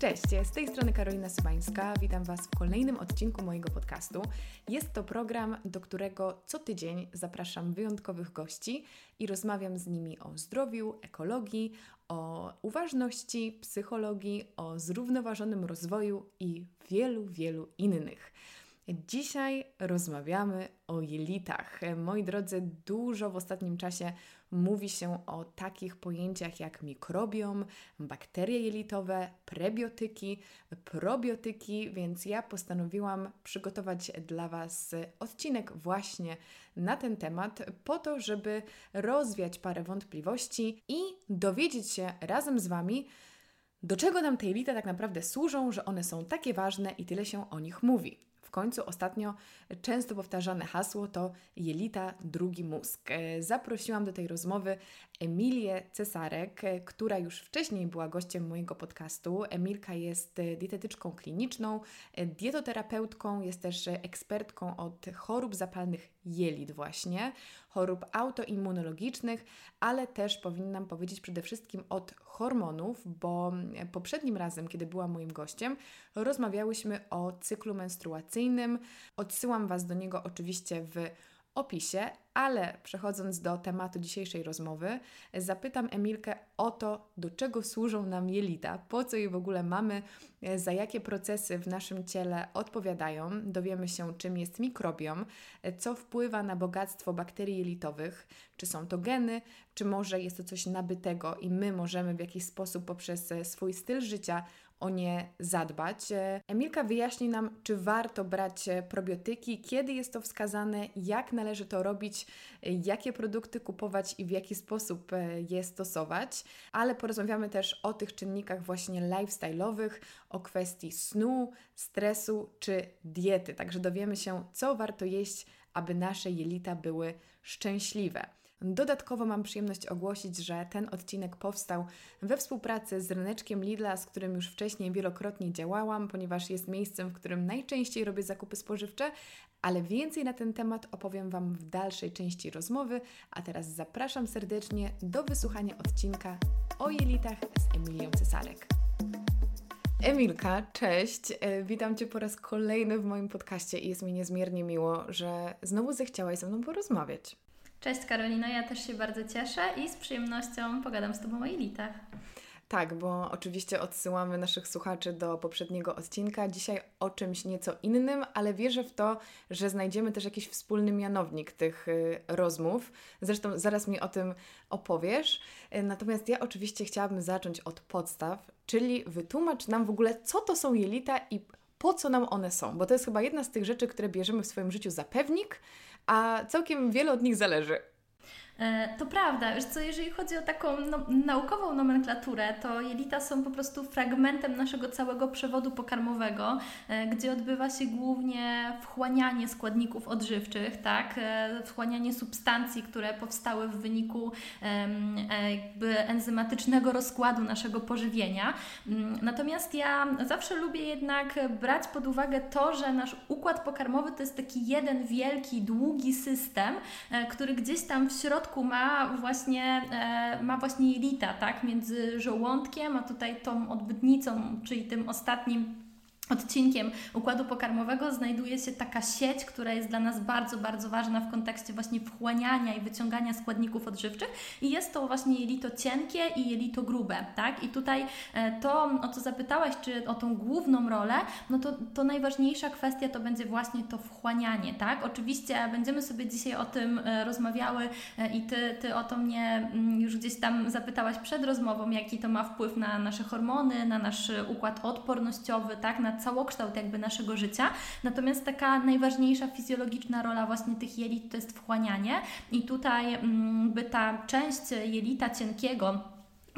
Cześć, z tej strony Karolina Sybańska. Witam Was w kolejnym odcinku mojego podcastu. Jest to program, do którego co tydzień zapraszam wyjątkowych gości i rozmawiam z nimi o zdrowiu, ekologii, o uważności, psychologii, o zrównoważonym rozwoju i wielu, wielu innych. Dzisiaj rozmawiamy o jelitach. Moi drodzy, dużo w ostatnim czasie mówi się o takich pojęciach jak mikrobiom, bakterie jelitowe, prebiotyki, probiotyki, więc ja postanowiłam przygotować dla Was odcinek właśnie na ten temat, po to, żeby rozwiać parę wątpliwości i dowiedzieć się razem z Wami, do czego nam te jelita tak naprawdę służą, że one są takie ważne i tyle się o nich mówi. W końcu ostatnio często powtarzane hasło to jelita, drugi mózg. E, zaprosiłam do tej rozmowy Emilię Cesarek, e, która już wcześniej była gościem mojego podcastu. Emilka jest e, dietetyczką kliniczną, dietoterapeutką, jest też ekspertką od chorób zapalnych jelit właśnie, chorób autoimmunologicznych, ale też powinnam powiedzieć przede wszystkim od hormonów, bo poprzednim razem, kiedy była moim gościem, rozmawiałyśmy o cyklu menstruacyjnym. Odsyłam Was do niego oczywiście w opisie, ale przechodząc do tematu dzisiejszej rozmowy, zapytam Emilkę o to, do czego służą nam jelita, po co je w ogóle mamy, za jakie procesy w naszym ciele odpowiadają. Dowiemy się, czym jest mikrobiom, co wpływa na bogactwo bakterii jelitowych, czy są to geny, czy może jest to coś nabytego i my możemy w jakiś sposób poprzez swój styl życia o nie zadbać. E, Emilka wyjaśni nam, czy warto brać e, probiotyki, kiedy jest to wskazane, jak należy to robić, e, jakie produkty kupować i w jaki sposób je stosować, ale porozmawiamy też o tych czynnikach właśnie lifestyle'owych, o kwestii snu, stresu czy diety. Także dowiemy się, co warto jeść, aby nasze jelita były szczęśliwe. Dodatkowo mam przyjemność ogłosić, że ten odcinek powstał we współpracy z ryneczkiem Lidla, z którym już wcześniej wielokrotnie działałam, ponieważ jest miejscem, w którym najczęściej robię zakupy spożywcze, ale więcej na ten temat opowiem Wam w dalszej części rozmowy, a teraz zapraszam serdecznie do wysłuchania odcinka o jelitach z Emilią Cesarek. Emilka, cześć. E, witam Cię po raz kolejny w moim podcaście i jest mi niezmiernie miło, że znowu zechciałaś ze mną porozmawiać. Cześć Karolina, ja też się bardzo cieszę i z przyjemnością pogadam z Tobą o elitach. Tak, bo oczywiście odsyłamy naszych słuchaczy do poprzedniego odcinka. Dzisiaj o czymś nieco innym, ale wierzę w to, że znajdziemy też jakiś wspólny mianownik tych y, rozmów. Zresztą zaraz mi o tym opowiesz. Y, natomiast ja oczywiście chciałabym zacząć od podstaw, czyli wytłumacz nam w ogóle, co to są jelita i po co nam one są, bo to jest chyba jedna z tych rzeczy, które bierzemy w swoim życiu za pewnik, a całkiem wiele od nich zależy. E, to prawda, wiesz co, jeżeli chodzi o taką no, naukową nomenklaturę, to jelita są po prostu fragmentem naszego całego przewodu pokarmowego, e, gdzie odbywa się głównie wchłanianie składników odżywczych, tak, e, wchłanianie substancji, które powstały w wyniku jakby enzymatycznego rozkładu naszego pożywienia. Mm, natomiast ja zawsze lubię jednak brać pod uwagę to, że nasz układ pokarmowy to jest taki jeden wielki, długi system, który gdzieś tam w środku środku ma właśnie, e, ma właśnie jelita, tak, między żołądkiem, a tutaj tą odbytnicą, czyli tym ostatnim odcinkiem układu pokarmowego znajduje się taka sieć, która jest dla nas bardzo, bardzo ważna w kontekście właśnie wchłaniania i wyciągania składników odżywczych i jest to właśnie jelito cienkie i jelito grube, tak? I tutaj e, to, o co zapytałaś, czy o tą główną rolę, no to, to najważniejsza kwestia to będzie właśnie to wchłanianie, tak? Oczywiście będziemy sobie dzisiaj o tym e, rozmawiały e, i Ty, ty o to mnie mm, już gdzieś tam zapytałaś przed rozmową, jaki to ma wpływ na nasze hormony, na nasz układ odpornościowy, tak? Na całokształt jakby naszego życia. Natomiast taka najważniejsza fizjologiczna rola właśnie tych jelit to jest wchłanianie i tutaj mm, by ta część jelita cienkiego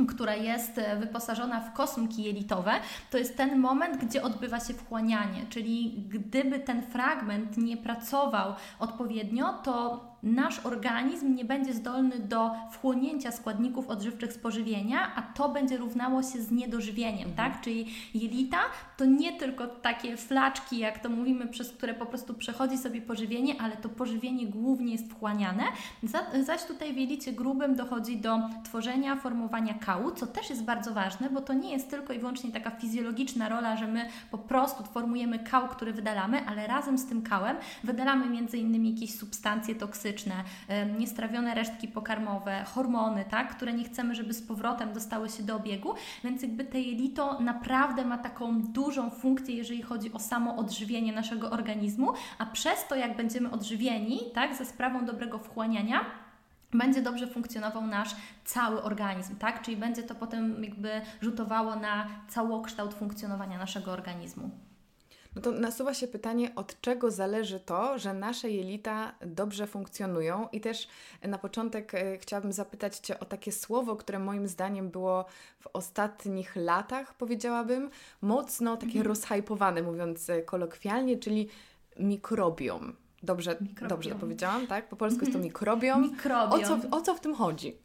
która jest wyposażona w kosmki jelitowe, to jest ten moment, gdzie odbywa się wchłanianie. Czyli gdyby ten fragment nie pracował odpowiednio, to nasz organizm nie będzie zdolny do wchłonięcia składników odżywczych z pożywienia, a to będzie równało się z niedożywieniem, mhm. tak? Czyli jelita to nie tylko takie flaczki, jak to mówimy, przez które po prostu przechodzi sobie pożywienie, ale to pożywienie głównie jest wchłaniane. Zaś tutaj w jelicie grubym dochodzi do tworzenia, formowania kału, co też jest bardzo ważne, bo to nie jest tylko i wyłącznie taka fizjologiczna rola, że my po prostu formujemy kał, który wydalamy, ale razem z tym kałem wydalamy między innymi jakieś substancje toksyczne, niestrawione resztki pokarmowe, hormony, tak, które nie chcemy, żeby z powrotem dostały się do obiegu, więc jakby te jelito naprawdę ma taką dużą funkcję, jeżeli chodzi o samo odżywienie naszego organizmu, a przez to, jak będziemy odżywieni, tak, ze sprawą dobrego wchłaniania, będzie dobrze funkcjonował nasz cały organizm, tak? Czyli będzie to potem jakby rzutowało na całokształt funkcjonowania naszego organizmu. No to nasuwa się pytanie, od czego zależy to, że nasze jelita dobrze funkcjonują? I też na początek e, chciałabym zapytać Cię o takie słowo, które moim zdaniem było w ostatnich latach, powiedziałabym, mocno takie mhm. rozhypowane, mówiąc e, kolokwialnie, czyli mikrobiom. Dobrze, mikrobiom. dobrze to powiedziałam, tak? Po polsku jest to mikrobiom. mikrobiom. O, co, o co w tym chodzi?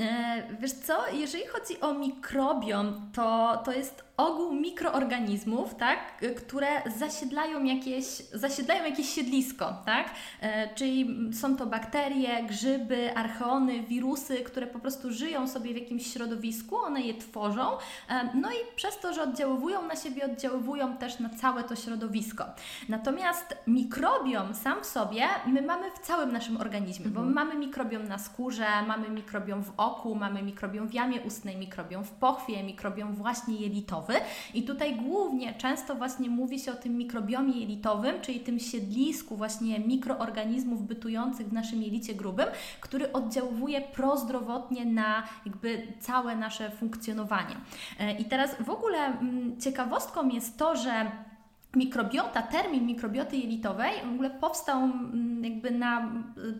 E, wiesz co, jeżeli chodzi o mikrobiom, to, to jest ogół mikroorganizmów, tak, które zasiedlają jakieś, zasiedlają jakieś siedlisko, tak? E, czyli są to bakterie, grzyby, archeony, wirusy, które po prostu żyją sobie w jakimś środowisku, one je tworzą, e, no i przez to, że oddziaływują na siebie, oddziaływują też na całe to środowisko. Natomiast mikrobiom sam w sobie my mamy w całym naszym organizmie, mhm. bo my mamy mikrobiom na skórze, mamy mikrobiom w oku, mamy mikrobiom w jamie ustnej, mikrobiom w pochwie, mikrobiom właśnie jelitowy, i tutaj głównie często właśnie mówi się o tym mikrobiomie jelitowym, czyli tym siedlisku właśnie mikroorganizmów bytujących w naszym jelicie grubym, który oddziałuje prozdrowotnie na jakby całe nasze funkcjonowanie. E, I teraz w ogóle mm, ciekawostką jest to, że Mikrobiota, termin mikrobioty jelitowej w ogóle powstał mm, jakby na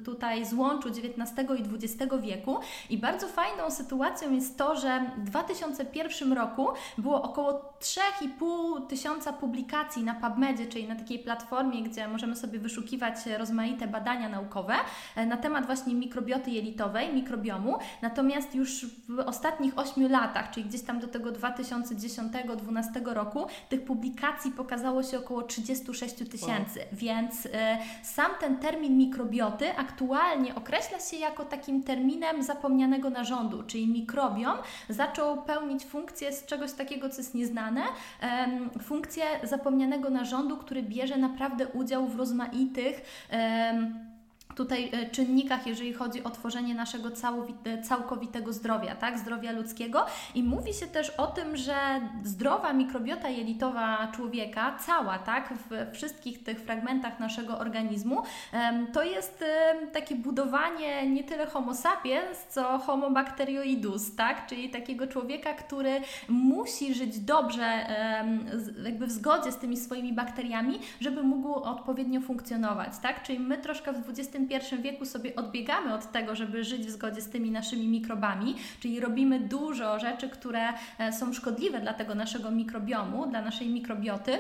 tutaj złączu XIX i XX wieku. I bardzo fajną sytuacją jest to, że w 2001 roku było około 3,5 tysiąca publikacji na PubMedzie, czyli na takiej platformie, gdzie możemy sobie wyszukiwać rozmaite badania naukowe e, na temat właśnie mikrobioty jelitowej, mikrobiomu. Natomiast już w ostatnich 8 latach, czyli gdzieś tam do tego 2010-2012 roku, tych publikacji pokazało się około 36 tysięcy, więc y, sam ten termin mikrobioty aktualnie określa się jako takim terminem zapomnianego narządu, czyli mikrobiom zaczął pełnić funkcję z czegoś takiego, co jest nieznane, funkcję zapomnianego narządu, który bierze naprawdę udział w rozmaitych tutaj e, czynnikach, jeżeli chodzi o tworzenie naszego całkowitego zdrowia, tak, zdrowia ludzkiego. I mówi się też o tym, że zdrowa mikrobiota jelitowa człowieka, cała, tak, w wszystkich tych fragmentach naszego organizmu, to jest takie budowanie nie tyle homo sapiens, co homo bacterioidus, tak, czyli takiego człowieka, który musi żyć dobrze, jakby w zgodzie z tymi swoimi bakteriami, żeby mógł odpowiednio funkcjonować, tak, czyli my troszkę w XXI XXI wieku sobie odbiegamy od tego, żeby żyć w zgodzie z tymi naszymi mikrobami, czyli robimy dużo rzeczy, które e, są szkodliwe dla tego naszego mikrobiomu, dla naszej mikrobioty.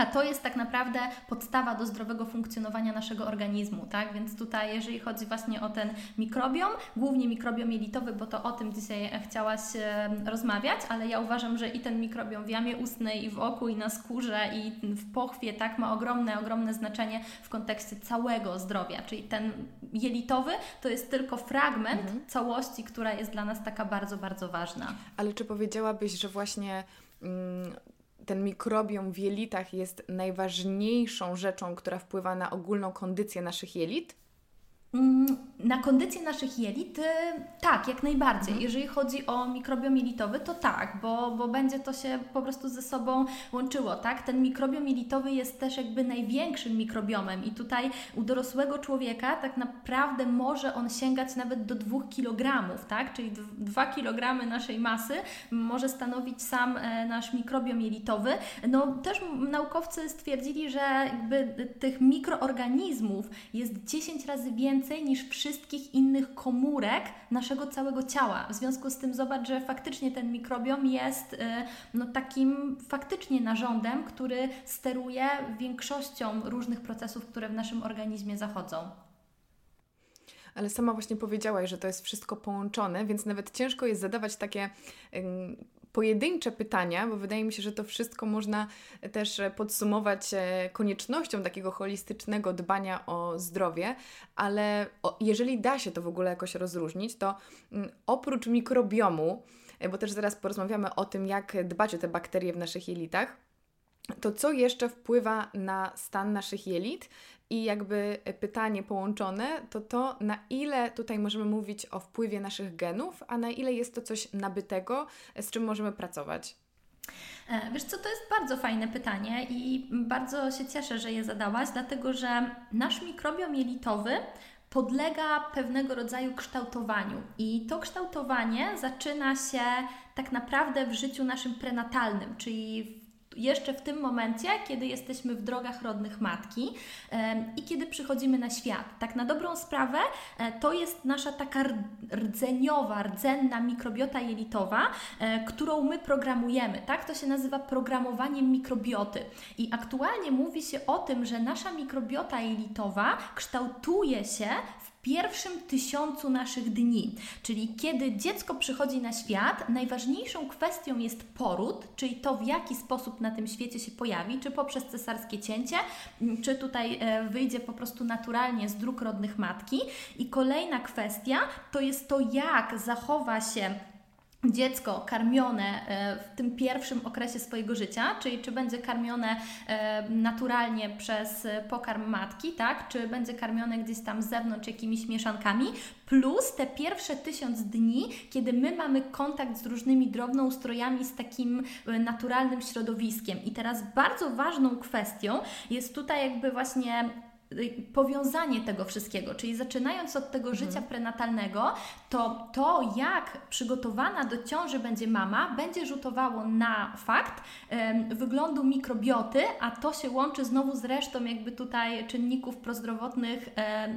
A to jest tak naprawdę podstawa do zdrowego funkcjonowania naszego organizmu, tak? Więc tutaj, jeżeli chodzi właśnie o ten mikrobiom, głównie mikrobiom jelitowy, bo to o tym dzisiaj chciałaś rozmawiać, ale ja uważam, że i ten mikrobiom w jamie ustnej, i w oku, i na skórze, i w pochwie, tak, ma ogromne, ogromne znaczenie w kontekście całego zdrowia, czyli ten jelitowy to jest tylko fragment mhm. całości, która jest dla nas taka bardzo, bardzo ważna. Ale czy powiedziałabyś, że właśnie. Mm, ten mikrobiom w jelitach jest najważniejszą rzeczą, która wpływa na ogólną kondycję naszych jelit? Mm, na kondycję naszych jelit y, tak, jak najbardziej. Mhm. Jeżeli chodzi o mikrobiom jelitowy, to tak, bo, bo będzie to się po prostu ze sobą łączyło, tak? Ten mikrobiom jelitowy jest też jakby największym mikrobiomem i tutaj u dorosłego człowieka tak naprawdę może on sięgać nawet do 2 kg, tak? Czyli 2 kg naszej masy może stanowić sam e, nasz mikrobiom jelitowy. No też naukowcy stwierdzili, że jakby tych mikroorganizmów jest 10 razy więcej więcej niż wszystkich innych komórek naszego całego ciała. W związku z tym zobacz, że faktycznie ten mikrobiom jest y, no, takim faktycznie narządem, który steruje większością różnych procesów, które w naszym organizmie zachodzą. Ale sama właśnie powiedziałaś, że to jest wszystko połączone, więc nawet ciężko jest zadawać takie pojedyncze pytania, bo wydaje mi się, że to wszystko można też podsumować e, koniecznością takiego holistycznego dbania o zdrowie, ale jeżeli da się to w ogóle jakoś rozróżnić, to mm, oprócz mikrobiomu, e, bo też zaraz porozmawiamy o tym, jak dbać o te bakterie w naszych jelitach, to co jeszcze wpływa na stan naszych jelit i jakby pytanie połączone to to, na ile tutaj możemy mówić o wpływie naszych genów, a na ile jest to coś nabytego, z czym możemy pracować. E, wiesz co, to jest bardzo fajne pytanie i bardzo się cieszę, że je zadałaś, dlatego że nasz mikrobiom jelitowy podlega pewnego rodzaju kształtowaniu i to kształtowanie zaczyna się tak naprawdę w życiu naszym prenatalnym, czyli jeszcze w tym momencie, kiedy jesteśmy w drogach rodnych matki i kiedy przychodzimy na świat. Tak na dobrą sprawę, e, to jest nasza taka rdzeniowa, rdzenna mikrobiota jelitowa, e, którą my programujemy. Tak? To się nazywa programowaniem mikrobioty. I aktualnie mówi się o tym, że nasza mikrobiota jelitowa kształtuje się pierwszym tysiącu naszych dni, czyli kiedy dziecko przychodzi na świat, najważniejszą kwestią jest poród, czyli to w jaki sposób na tym świecie się pojawi, czy poprzez cesarskie cięcie, czy tutaj e, wyjdzie po prostu naturalnie z dróg rodnych matki. I kolejna kwestia to jest to, jak zachowa się dziecko karmione e, w tym pierwszym okresie swojego życia, czyli czy będzie karmione e, naturalnie przez pokarm matki, tak, czy będzie karmione gdzieś tam z zewnątrz jakimiś mieszankami, plus te pierwsze tysiąc dni, kiedy my mamy kontakt z różnymi drobnoustrojami, z takim e, naturalnym środowiskiem. I teraz bardzo ważną kwestią jest tutaj jakby właśnie powiązanie tego wszystkiego, czyli zaczynając od tego mhm. życia prenatalnego, to to, jak przygotowana do ciąży będzie mama, będzie rzutowało na fakt wyglądu mikrobioty, a to się łączy znowu z resztą jakby tutaj czynników prozdrowotnych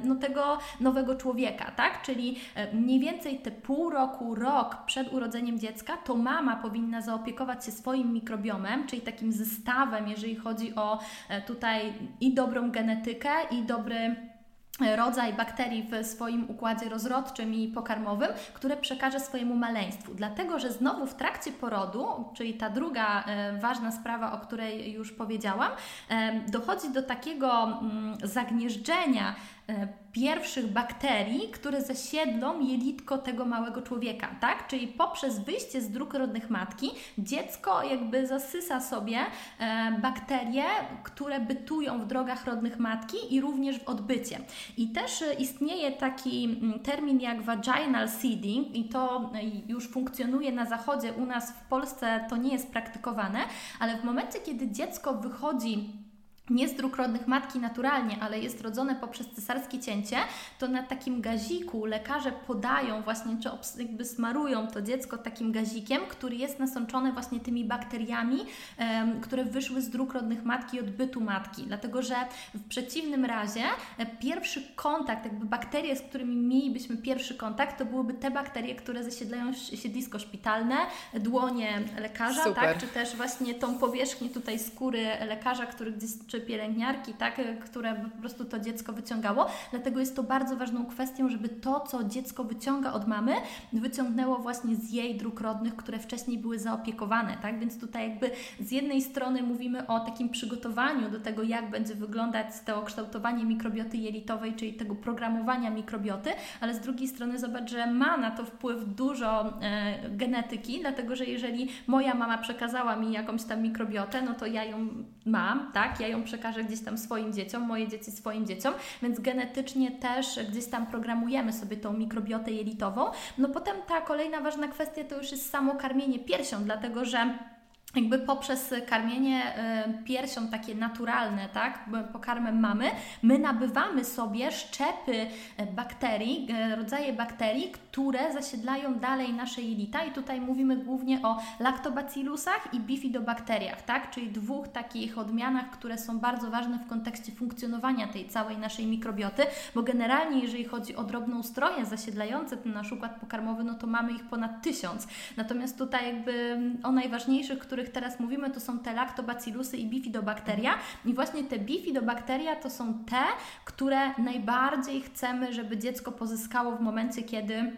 no, tego nowego człowieka, tak? Czyli mniej więcej te pół roku, rok przed urodzeniem dziecka, to mama powinna zaopiekować się swoim mikrobiomem, czyli takim zestawem, jeżeli chodzi o e, tutaj i dobrą genetykę, i dobry rodzaj bakterii w swoim układzie rozrodczym i pokarmowym, które przekaże swojemu maleństwu. Dlatego, że znowu w trakcie porodu, czyli ta druga e, ważna sprawa, o której już powiedziałam, e, dochodzi do takiego mm, zagnieżdżenia E, pierwszych bakterii, które zasiedlą jelitko tego małego człowieka, tak? Czyli poprzez wyjście z dróg rodnych matki dziecko jakby zasysa sobie e, bakterie, które bytują w drogach rodnych matki i również w odbycie. I też e, istnieje taki mm, termin jak vaginal seeding i to już funkcjonuje na zachodzie, u nas w Polsce to nie jest praktykowane, ale w momencie, kiedy dziecko wychodzi nie z dróg rodnych matki naturalnie, ale jest rodzone poprzez cesarskie cięcie, to na takim gaziku lekarze podają właśnie, czy jakby smarują to dziecko takim gazikiem, który jest nasączony właśnie tymi bakteriami, um, które wyszły z dróg rodnych matki i odbytu matki. Dlatego, że w przeciwnym razie e, pierwszy kontakt, jakby bakterie, z którymi mielibyśmy pierwszy kontakt, to byłyby te bakterie, które zasiedlają siedlisko szpitalne, dłonie lekarza, tak? czy też właśnie tą powierzchnię tutaj skóry lekarza, który gdzieś czy pielęgniarki, tak, które po prostu to dziecko wyciągało. Dlatego jest to bardzo ważną kwestią, żeby to, co dziecko wyciąga od mamy, wyciągnęło właśnie z jej dróg rodnych, które wcześniej były zaopiekowane, tak? Więc tutaj jakby z jednej strony mówimy o takim przygotowaniu do tego, jak będzie wyglądać to kształtowanie mikrobioty jelitowej, czyli tego programowania mikrobioty, ale z drugiej strony zobacz, że ma na to wpływ dużo e, genetyki, dlatego że jeżeli moja mama przekazała mi jakąś tam mikrobiotę, no to ja ją mam, tak? Ja ją przekażę gdzieś tam swoim dzieciom, moje dzieci swoim dzieciom, więc genetycznie też gdzieś tam programujemy sobie tą mikrobiotę jelitową. No potem ta kolejna ważna kwestia to już jest samo karmienie piersią, dlatego że jakby poprzez karmienie y, piersią takie naturalne, tak, pokarmem mamy, my nabywamy sobie szczepy e, bakterii, e, rodzaje bakterii, które zasiedlają dalej nasze jelita i tutaj mówimy głównie o lactobacillusach i bifidobakteriach, tak, czyli dwóch takich odmianach, które są bardzo ważne w kontekście funkcjonowania tej całej naszej mikrobioty, bo generalnie jeżeli chodzi o drobnoustroje zasiedlające ten nasz układ pokarmowy, no to mamy ich ponad tysiąc. Natomiast tutaj jakby o najważniejszych, których których teraz mówimy, to są te lactobacillusy i bifidobakteria. I właśnie te bifidobakteria to są te, które najbardziej chcemy, żeby dziecko pozyskało w momencie, kiedy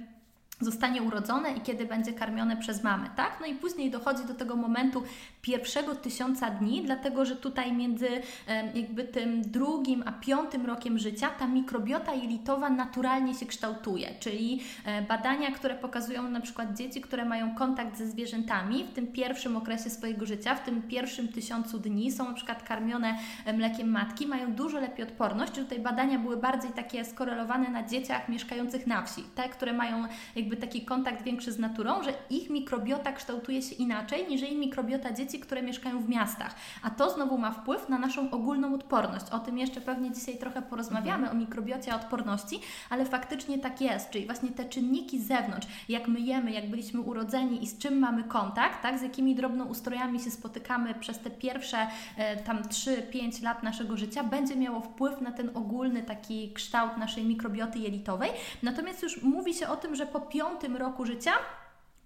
zostanie urodzone i kiedy będzie karmione przez mamę, tak? No i później dochodzi do tego momentu pierwszego tysiąca dni, dlatego że tutaj między jakby tym drugim a piątym rokiem życia ta mikrobiota jelitowa naturalnie się kształtuje, czyli e, badania, które pokazują na przykład dzieci, które mają kontakt ze zwierzętami w tym pierwszym okresie swojego życia, w tym pierwszym tysiącu dni, są na przykład karmione mlekiem matki, mają dużo lepiej odporność. Tutaj badania były bardziej takie skorelowane na dzieciach mieszkających na wsi, te, które mają jakby taki kontakt większy z naturą, że ich mikrobiota kształtuje się inaczej niż jej mikrobiota dzieci, które mieszkają w miastach. A to znowu ma wpływ na naszą ogólną odporność. O tym jeszcze pewnie dzisiaj trochę porozmawiamy, mhm. o mikrobiocie odporności, ale faktycznie tak jest, czyli właśnie te czynniki z zewnątrz, jak my jemy, jak byliśmy urodzeni i z czym mamy kontakt, tak, z jakimi drobnoustrojami się spotykamy przez te pierwsze e, tam 3-5 lat naszego życia, będzie miało wpływ na ten ogólny taki kształt naszej mikrobioty jelitowej. Natomiast już mówi się o tym, że po piątym roku życia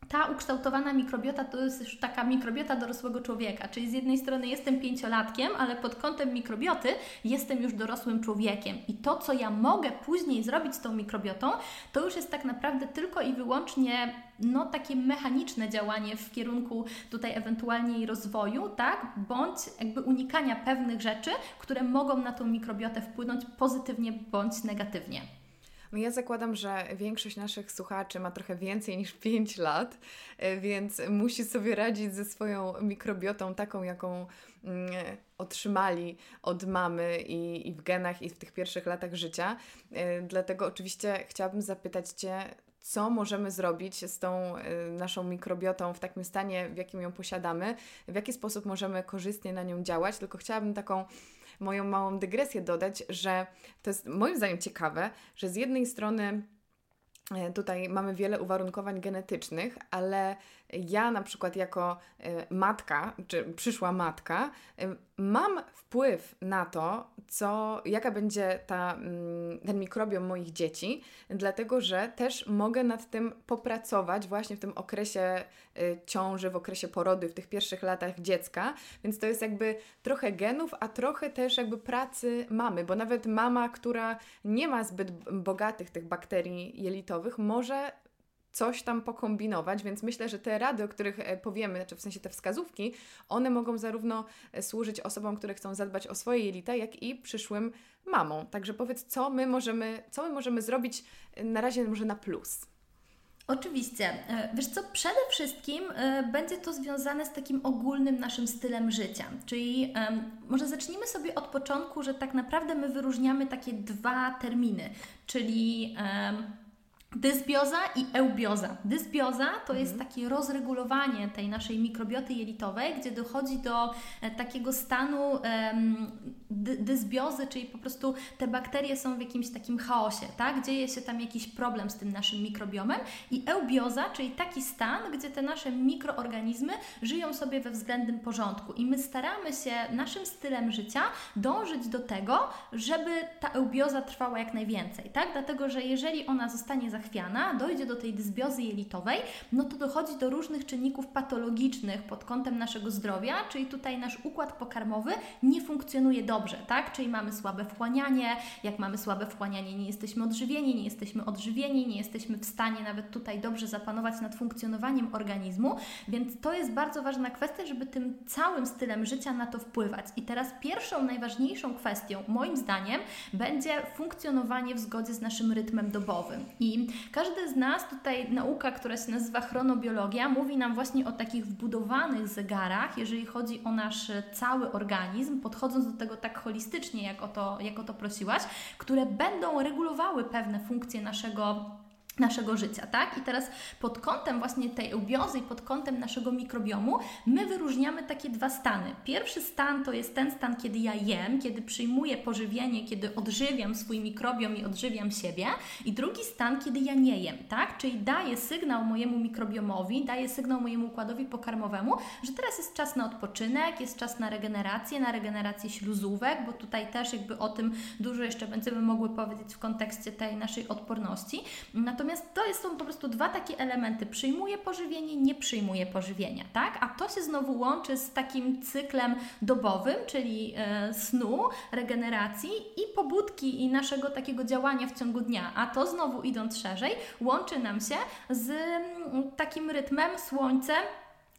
ta ukształtowana mikrobiota to jest już taka mikrobiota dorosłego człowieka. Czyli z jednej strony jestem pięciolatkiem, ale pod kątem mikrobioty jestem już dorosłym człowiekiem. I to, co ja mogę później zrobić z tą mikrobiotą, to już jest tak naprawdę tylko i wyłącznie no, takie mechaniczne działanie w kierunku tutaj ewentualnie jej rozwoju, tak? Bądź jakby unikania pewnych rzeczy, które mogą na tą mikrobiotę wpłynąć pozytywnie bądź negatywnie. No ja zakładam, że większość naszych słuchaczy ma trochę więcej niż 5 lat, e, więc musi sobie radzić ze swoją mikrobiotą taką, jaką mm, otrzymali od mamy i, i w genach, i w tych pierwszych latach życia. E, dlatego oczywiście chciałabym zapytać Cię, co możemy zrobić z tą e, naszą mikrobiotą w takim stanie, w jakim ją posiadamy, w jaki sposób możemy korzystnie na nią działać. Tylko chciałabym taką moją małą dygresję dodać, że to jest moim zdaniem ciekawe, że z jednej strony e, tutaj mamy wiele uwarunkowań genetycznych, ale ja na przykład jako e, matka, czy przyszła matka, e, mam wpływ na to, co, jaka będzie ta, mm, ten mikrobiom moich dzieci, dlatego że też mogę nad tym popracować właśnie w tym okresie e, ciąży, w okresie porodu, w tych pierwszych latach dziecka, więc to jest jakby trochę genów, a trochę też jakby pracy mamy, bo nawet mama, która nie ma zbyt bogatych tych bakterii jelitowych, może coś tam pokombinować, więc myślę, że te rady, o których e, powiemy, znaczy w sensie te wskazówki, one mogą zarówno e, służyć osobom, które chcą zadbać o swoje jelita, jak i przyszłym mamom. Także powiedz, co my możemy, co my możemy zrobić e, na razie może na plus. Oczywiście. Wiesz co, przede wszystkim będzie to związane z takim ogólnym naszym stylem życia. Czyli może zacznijmy sobie od początku, że tak naprawdę my wyróżniamy takie dwa terminy, czyli Dysbioza i eubioza. Dysbioza to jest mhm. takie rozregulowanie tej naszej mikrobioty jelitowej, gdzie dochodzi do e, takiego stanu dysbiozy, czyli po prostu te bakterie są w jakimś takim chaosie, tak? Dzieje się tam jakiś problem z tym naszym mikrobiomem i eubioza, czyli taki stan, gdzie te nasze mikroorganizmy żyją sobie we względnym porządku i my staramy się naszym stylem życia dążyć do tego, żeby ta eubioza trwała jak najwięcej, tak? Dlatego, że jeżeli ona zostanie zachwiana, dojdzie do tej dysbiozy jelitowej, no to dochodzi do różnych czynników patologicznych pod kątem naszego zdrowia, czyli tutaj nasz układ pokarmowy nie funkcjonuje dobrze tak? Czyli mamy słabe wchłanianie, jak mamy słabe wchłanianie, nie jesteśmy odżywieni, nie jesteśmy odżywieni, nie jesteśmy w stanie nawet tutaj dobrze zapanować nad funkcjonowaniem organizmu, więc to jest bardzo ważna kwestia, żeby tym całym stylem życia na to wpływać. I teraz pierwszą, najważniejszą kwestią, moim zdaniem, będzie funkcjonowanie w zgodzie z naszym rytmem dobowym. I każdy z nas, tutaj nauka, która się nazywa chronobiologia, mówi nam właśnie o takich wbudowanych zegarach, jeżeli chodzi o nasz cały organizm, podchodząc do tego tak tak holistycznie, jak o to, jak o to prosiłaś, które będą regulowały pewne funkcje naszego naszego życia, tak? I teraz pod kątem właśnie tej eubiozy i pod kątem naszego mikrobiomu my wyróżniamy takie dwa stany. Pierwszy stan to jest ten stan, kiedy ja jem, kiedy przyjmuję pożywienie, kiedy odżywiam swój mikrobiom i odżywiam siebie i drugi stan, kiedy ja nie jem, tak? Czyli daję sygnał mojemu mikrobiomowi, daję sygnał mojemu układowi pokarmowemu, że teraz jest czas na odpoczynek, jest czas na regenerację, na regenerację śluzówek, bo tutaj też jakby o tym dużo jeszcze będziemy mogły powiedzieć w kontekście tej naszej odporności. Natomiast Natomiast to są po prostu dwa takie elementy. Przyjmuje pożywienie, nie przyjmuje pożywienia, tak? A to się znowu łączy z takim cyklem dobowym, czyli e, snu, regeneracji i pobudki i naszego takiego działania w ciągu dnia. A to znowu idąc szerzej, łączy nam się z mm, takim rytmem słońce,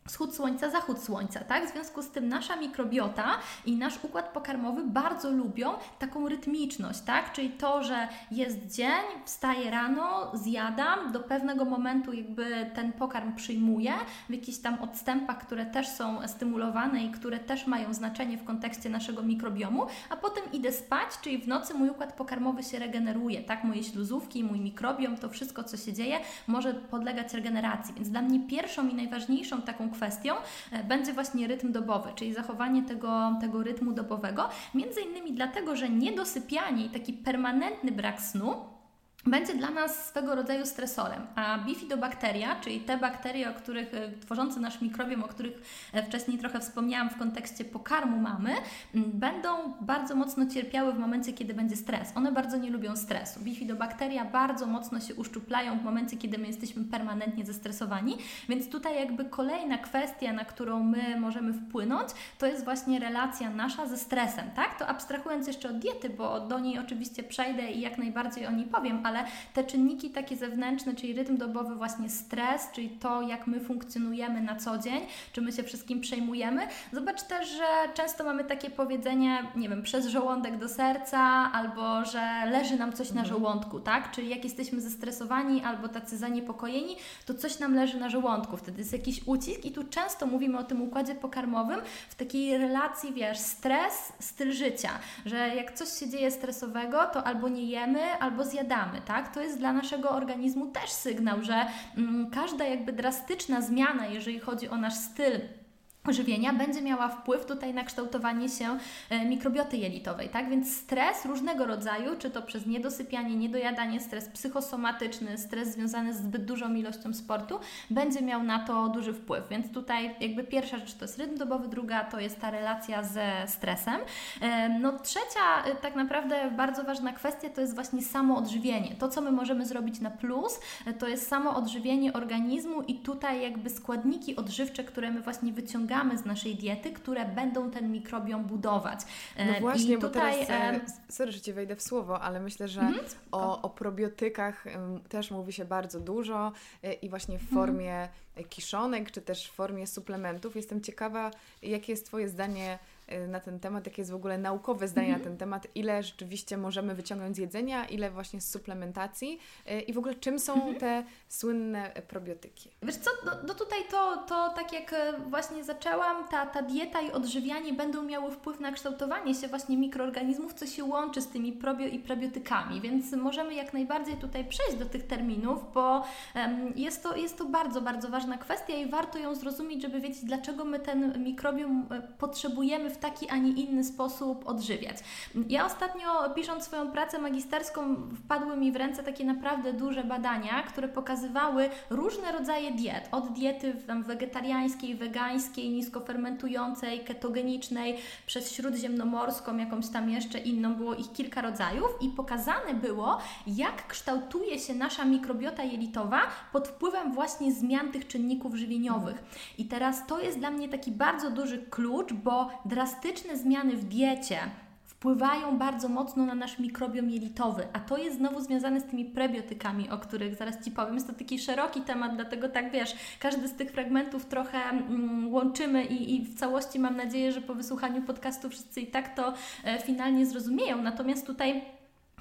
wschód słońca, zachód słońca, tak? W związku z tym nasza mikrobiota i nasz układ pokarmowy bardzo lubią taką rytmiczność, tak? Czyli to, że jest dzień, wstaję rano, zjadam, do pewnego momentu jakby ten pokarm przyjmuję w jakichś tam odstępach, które też są stymulowane i które też mają znaczenie w kontekście naszego mikrobiomu, a potem idę spać, czyli w nocy mój układ pokarmowy się regeneruje, tak? Moje śluzówki, mój mikrobiom, to wszystko, co się dzieje, może podlegać regeneracji. Więc dla mnie pierwszą i najważniejszą taką kwestią e, będzie właśnie rytm dobowy, czyli zachowanie tego, tego rytmu dobowego. Między innymi dlatego, że niedosypianie i taki permanentny brak snu będzie dla nas swego rodzaju stresorem. A bifidobakteria, czyli te bakterie, o których e, tworzące nasz mikrobiom, o których e, wcześniej trochę wspomniałam w kontekście pokarmu mamy, będą bardzo mocno cierpiały w momencie, kiedy będzie stres. One bardzo nie lubią stresu. Bifidobakteria bardzo mocno się uszczuplają w momencie, kiedy my jesteśmy permanentnie zestresowani, więc tutaj jakby kolejna kwestia, na którą my możemy wpłynąć, to jest właśnie relacja nasza ze stresem, tak? To abstrahując jeszcze od diety, bo do niej oczywiście przejdę i jak najbardziej o niej powiem, ale te czynniki takie zewnętrzne, czyli rytm dobowy, właśnie stres, czyli to, jak my funkcjonujemy na co dzień, czy my się wszystkim przejmujemy. Zobacz też, że często mamy takie powiedzenie, nie wiem, przez żołądek do serca, albo że leży nam coś na mhm. żołądku, tak? Czyli jak jesteśmy zestresowani albo tacy zaniepokojeni, to coś nam leży na żołądku, wtedy jest jakiś ucisk i tu często mówimy o tym układzie pokarmowym w takiej relacji, wiesz, stres, styl życia, że jak coś się dzieje stresowego, to albo nie jemy, albo zjadamy, tak? To jest dla naszego organizmu też sygnał, że mm, każda jakby drastyczna zmiana, jeżeli chodzi o nasz styl żywienia będzie miała wpływ tutaj na kształtowanie się e, mikrobioty jelitowej, tak? Więc stres różnego rodzaju, czy to przez niedosypianie, niedojadanie, stres psychosomatyczny, stres związany z zbyt dużą ilością sportu, będzie miał na to duży wpływ. Więc tutaj jakby pierwsza rzecz to jest rytm dobowy, druga to jest ta relacja ze stresem. E, no trzecia e, tak naprawdę bardzo ważna kwestia to jest właśnie samo odżywienie. To, co my możemy zrobić na plus, to jest samo odżywienie organizmu i tutaj jakby składniki odżywcze, które my właśnie wyciągamy wyciągamy z naszej diety, które będą ten mikrobiom budować. No właśnie, I tutaj, bo teraz, e, sorry, że Ci wejdę w słowo, ale myślę, że mm, o, o, probiotykach też mówi się bardzo dużo e, i właśnie w formie mm. kiszonek, czy też w formie suplementów. Jestem ciekawa, jakie jest Twoje zdanie na ten temat, jakie jest w ogóle naukowe zdanie mm -hmm. na ten temat, ile rzeczywiście możemy wyciągnąć z jedzenia, ile właśnie z suplementacji y, i w ogóle czym są mm -hmm. te słynne probiotyki. Wiesz co, no, no, tutaj to, to tak jak e, właśnie zaczęłam, ta, ta dieta i odżywianie będą miały wpływ na kształtowanie się właśnie mikroorganizmów, co się łączy z tymi probio i prebiotykami, więc możemy jak najbardziej tutaj przejść do tych terminów, bo jest, to, jest to bardzo, bardzo ważna kwestia i warto ją zrozumieć, żeby wiedzieć, dlaczego my ten mikrobiom e, potrzebujemy w taki, a nie inny sposób odżywiać. Ja ostatnio, pisząc swoją pracę magisterską, wpadły mi w ręce takie naprawdę duże badania, które pokazywały różne rodzaje diet. Od diety wegetariańskiej, wegańskiej, niskofermentującej, ketogenicznej, przez śródziemnomorską, jakąś tam jeszcze inną, było ich kilka rodzajów i pokazane było, jak kształtuje się nasza mikrobiota jelitowa pod wpływem właśnie zmian tych czynników żywieniowych. I teraz to jest dla mnie taki bardzo duży klucz, bo drastyczne zmiany w diecie wpływają bardzo mocno na nasz mikrobiom jelitowy, a to jest znowu związane z tymi prebiotykami, o których zaraz Ci powiem. Jest to taki szeroki temat, dlatego tak wiesz, każdy z tych fragmentów trochę mm, łączymy i, i w całości mam nadzieję, że po wysłuchaniu podcastu wszyscy i tak to e, finalnie zrozumieją. Natomiast tutaj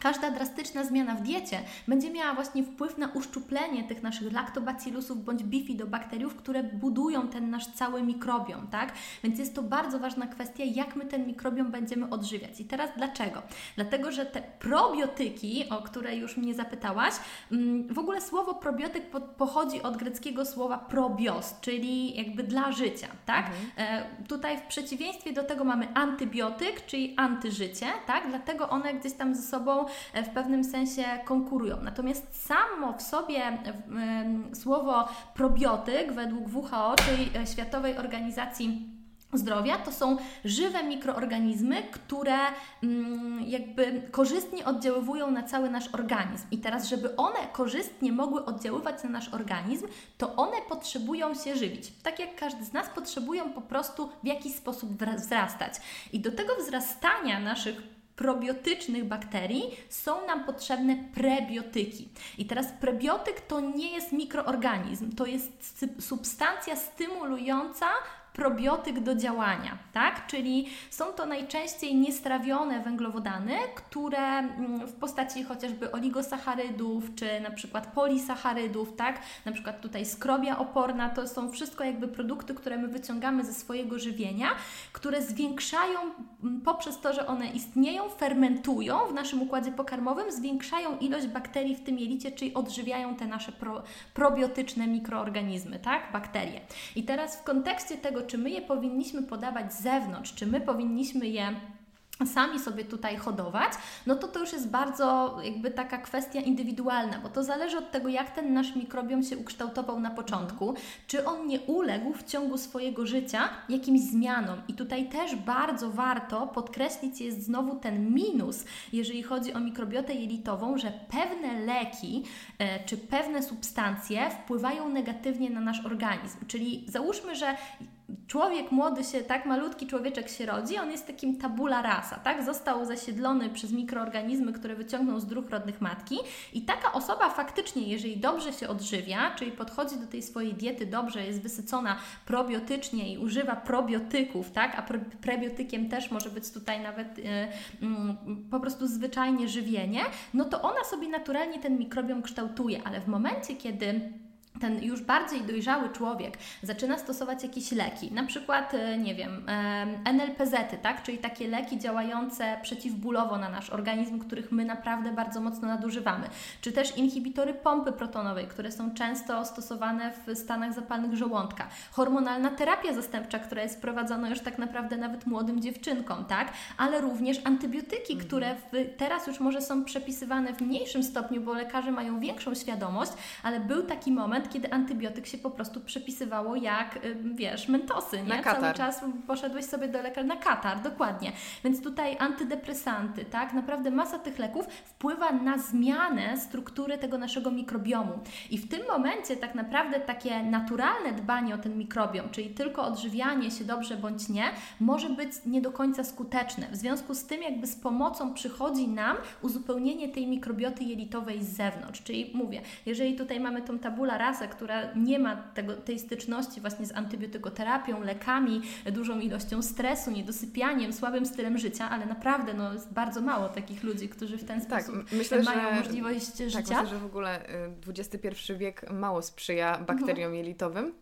Każda drastyczna zmiana w diecie będzie miała właśnie wpływ na uszczuplenie tych naszych laktobacillusów bądź bifidobakteriów, które budują ten nasz cały mikrobiom, tak? Więc jest to bardzo ważna kwestia, jak my ten mikrobiom będziemy odżywiać. I teraz dlaczego? Dlatego, że te probiotyki, o które już mnie zapytałaś, mm, w ogóle słowo probiotyk pochodzi od greckiego słowa probios, czyli jakby dla życia, tak? Mhm. E, tutaj w przeciwieństwie do tego mamy antybiotyk, czyli antyżycie, tak? Dlatego one gdzieś tam ze sobą w pewnym sensie konkurują. Natomiast samo w sobie słowo probiotyk według WHO, czyli Światowej Organizacji zdrowia to są żywe mikroorganizmy, które mm, jakby korzystnie oddziaływują na cały nasz organizm. I teraz, żeby one korzystnie mogły oddziaływać na nasz organizm, to one potrzebują się żywić. Tak jak każdy z nas potrzebują po prostu w jakiś sposób wzrastać. I do tego wzrastania naszych probiotycznych bakterii są nam potrzebne prebiotyki. I teraz prebiotyk to nie jest mikroorganizm, to jest substancja stymulująca probiotyk do działania, tak? Czyli są to najczęściej niestrawione węglowodany, które mm, w postaci chociażby oligosacharydów, czy na przykład polisacharydów, tak? Na przykład tutaj skrobia oporna, to są wszystko jakby produkty, które my wyciągamy ze swojego żywienia, które zwiększają mm, poprzez to, że one istnieją, fermentują w naszym układzie pokarmowym, zwiększają ilość bakterii w tym jelicie, czyli odżywiają te nasze pro, probiotyczne mikroorganizmy, tak? Bakterie. I teraz w kontekście tego, czy my je powinniśmy podawać z zewnątrz, czy my powinniśmy je sami sobie tutaj hodować, no to to już jest bardzo jakby taka kwestia indywidualna, bo to zależy od tego, jak ten nasz mikrobiom się ukształtował na początku, czy on nie uległ w ciągu swojego życia jakimś zmianom. I tutaj też bardzo warto podkreślić jest znowu ten minus, jeżeli chodzi o mikrobiotę jelitową, że pewne leki e, czy pewne substancje wpływają negatywnie na nasz organizm. Czyli załóżmy, że człowiek młody się, tak malutki człowieczek się rodzi, on jest takim tabula rasa, tak? Został zasiedlony przez mikroorganizmy, które wyciągnął z dróg rodnych matki i taka osoba faktycznie, jeżeli dobrze się odżywia, czyli podchodzi do tej swojej diety dobrze, jest wysycona probiotycznie i używa probiotyków, tak? A prebiotykiem też może być tutaj nawet yy, yy, po prostu zwyczajnie żywienie, no to ona sobie naturalnie ten mikrobiom kształtuje, ale w momencie, kiedy ten już bardziej dojrzały człowiek zaczyna stosować jakieś leki, na przykład, e, nie wiem, NLPZ-y, tak? czyli takie leki działające przeciwbólowo na nasz organizm, których my naprawdę bardzo mocno nadużywamy, czy też inhibitory pompy protonowej, które są często stosowane w stanach zapalnych żołądka, hormonalna terapia zastępcza, która jest prowadzona już tak naprawdę nawet młodym dziewczynkom, tak? ale również antybiotyki, mhm. które w, teraz już może są przepisywane w mniejszym stopniu, bo lekarze mają większą świadomość, ale był taki moment, kiedy antybiotyk się po prostu przepisywało jak, wiesz, mentosy, nie? Na katar. Cały czas poszedłeś sobie do lekarza na katar, dokładnie. Więc tutaj antydepresanty, tak? Naprawdę masa tych leków wpływa na zmianę struktury tego naszego mikrobiomu. I w tym momencie tak naprawdę takie naturalne dbanie o ten mikrobiom, czyli tylko odżywianie się dobrze bądź nie, może być nie do końca skuteczne. W związku z tym jakby z pomocą przychodzi nam uzupełnienie tej mikrobioty jelitowej z zewnątrz. Czyli mówię, jeżeli tutaj mamy tą tabula która nie ma tego, tej styczności właśnie z antybiotykoterapią, lekami, dużą ilością stresu, niedosypianiem, słabym stylem życia, ale naprawdę no, jest bardzo mało takich ludzi, którzy w ten tak, sposób myślę, mają że, możliwość tak, życia. Myślę, że w ogóle XXI y, wiek mało sprzyja bakteriom mhm. jelitowym.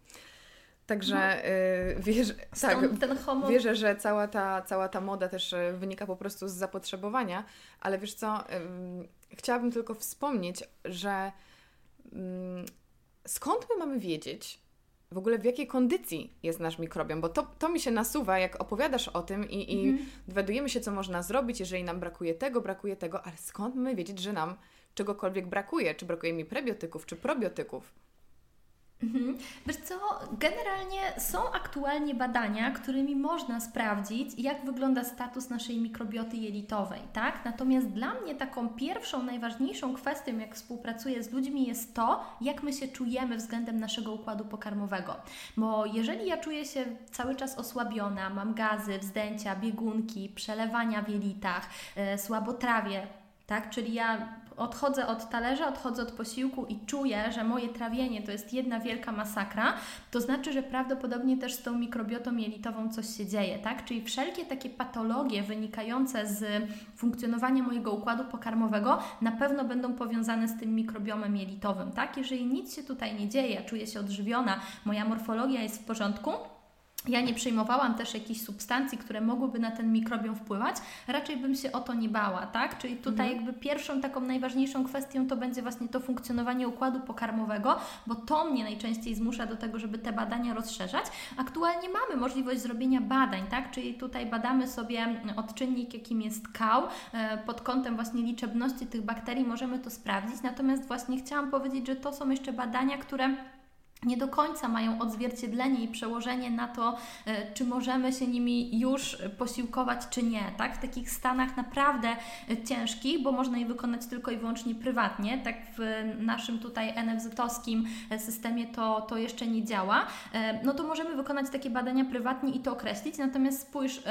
Także no. wierzę, tak, homo... wierzę, że cała ta, cała ta moda też y, wynika po prostu z zapotrzebowania, ale wiesz co, chciałabym tylko wspomnieć, że skąd my mamy wiedzieć, w ogóle w jakiej kondycji jest nasz mikrobiom, bo to, to mi się nasuwa, jak opowiadasz o tym i, i mhm. dowiadujemy się, co można zrobić, jeżeli nam brakuje tego, brakuje tego, ale skąd mamy wiedzieć, że nam czegokolwiek brakuje? Czy brakuje mi prebiotyków, czy probiotyków? Mhm. Wiesz co, generalnie są aktualnie badania, którymi można sprawdzić, jak wygląda status naszej mikrobioty jelitowej, tak? Natomiast dla mnie taką pierwszą, najważniejszą kwestią, jak współpracuję z ludźmi, jest to, jak my się czujemy względem naszego układu pokarmowego. Bo jeżeli ja czuję się cały czas osłabiona, mam gazy, wzdęcia, biegunki, przelewania w jelitach, yy, słabotrawie, tak? Czyli ja odchodzę od talerza, odchodzę od posiłku i czuję, że moje trawienie to jest jedna wielka masakra, to znaczy, że prawdopodobnie też z tą mikrobiotą jelitową coś się dzieje, tak? Czyli wszelkie takie patologie wynikające z funkcjonowania mojego układu pokarmowego na pewno będą powiązane z tym mikrobiomem jelitowym, tak? Jeżeli nic się tutaj nie dzieje, czuję się odżywiona, moja morfologia jest w porządku, ja nie przyjmowałam też jakichś substancji, które mogłyby na ten mikrobiom wpływać, raczej bym się o to nie bała, tak? Czyli tutaj mhm. jakby pierwszą taką najważniejszą kwestią to będzie właśnie to funkcjonowanie układu pokarmowego, bo to mnie najczęściej zmusza do tego, żeby te badania rozszerzać. Aktualnie mamy możliwość zrobienia badań, tak? Czyli tutaj badamy sobie odczynnik, jakim jest kał, e, pod kątem właśnie liczebności tych bakterii możemy to sprawdzić, natomiast właśnie chciałam powiedzieć, że to są jeszcze badania, które nie do końca mają odzwierciedlenie i przełożenie na to, e, czy możemy się nimi już posiłkować, czy nie. Tak? W takich stanach naprawdę e, ciężkich, bo można je wykonać tylko i wyłącznie prywatnie. Tak w naszym tutaj NFZ-owskim e, systemie to, to jeszcze nie działa. No to możemy wykonać takie badania prywatnie i to określić. Natomiast spójrz,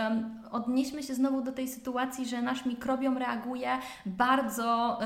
odnieśmy się znowu do tej sytuacji, że nasz mikrobiom reaguje bardzo,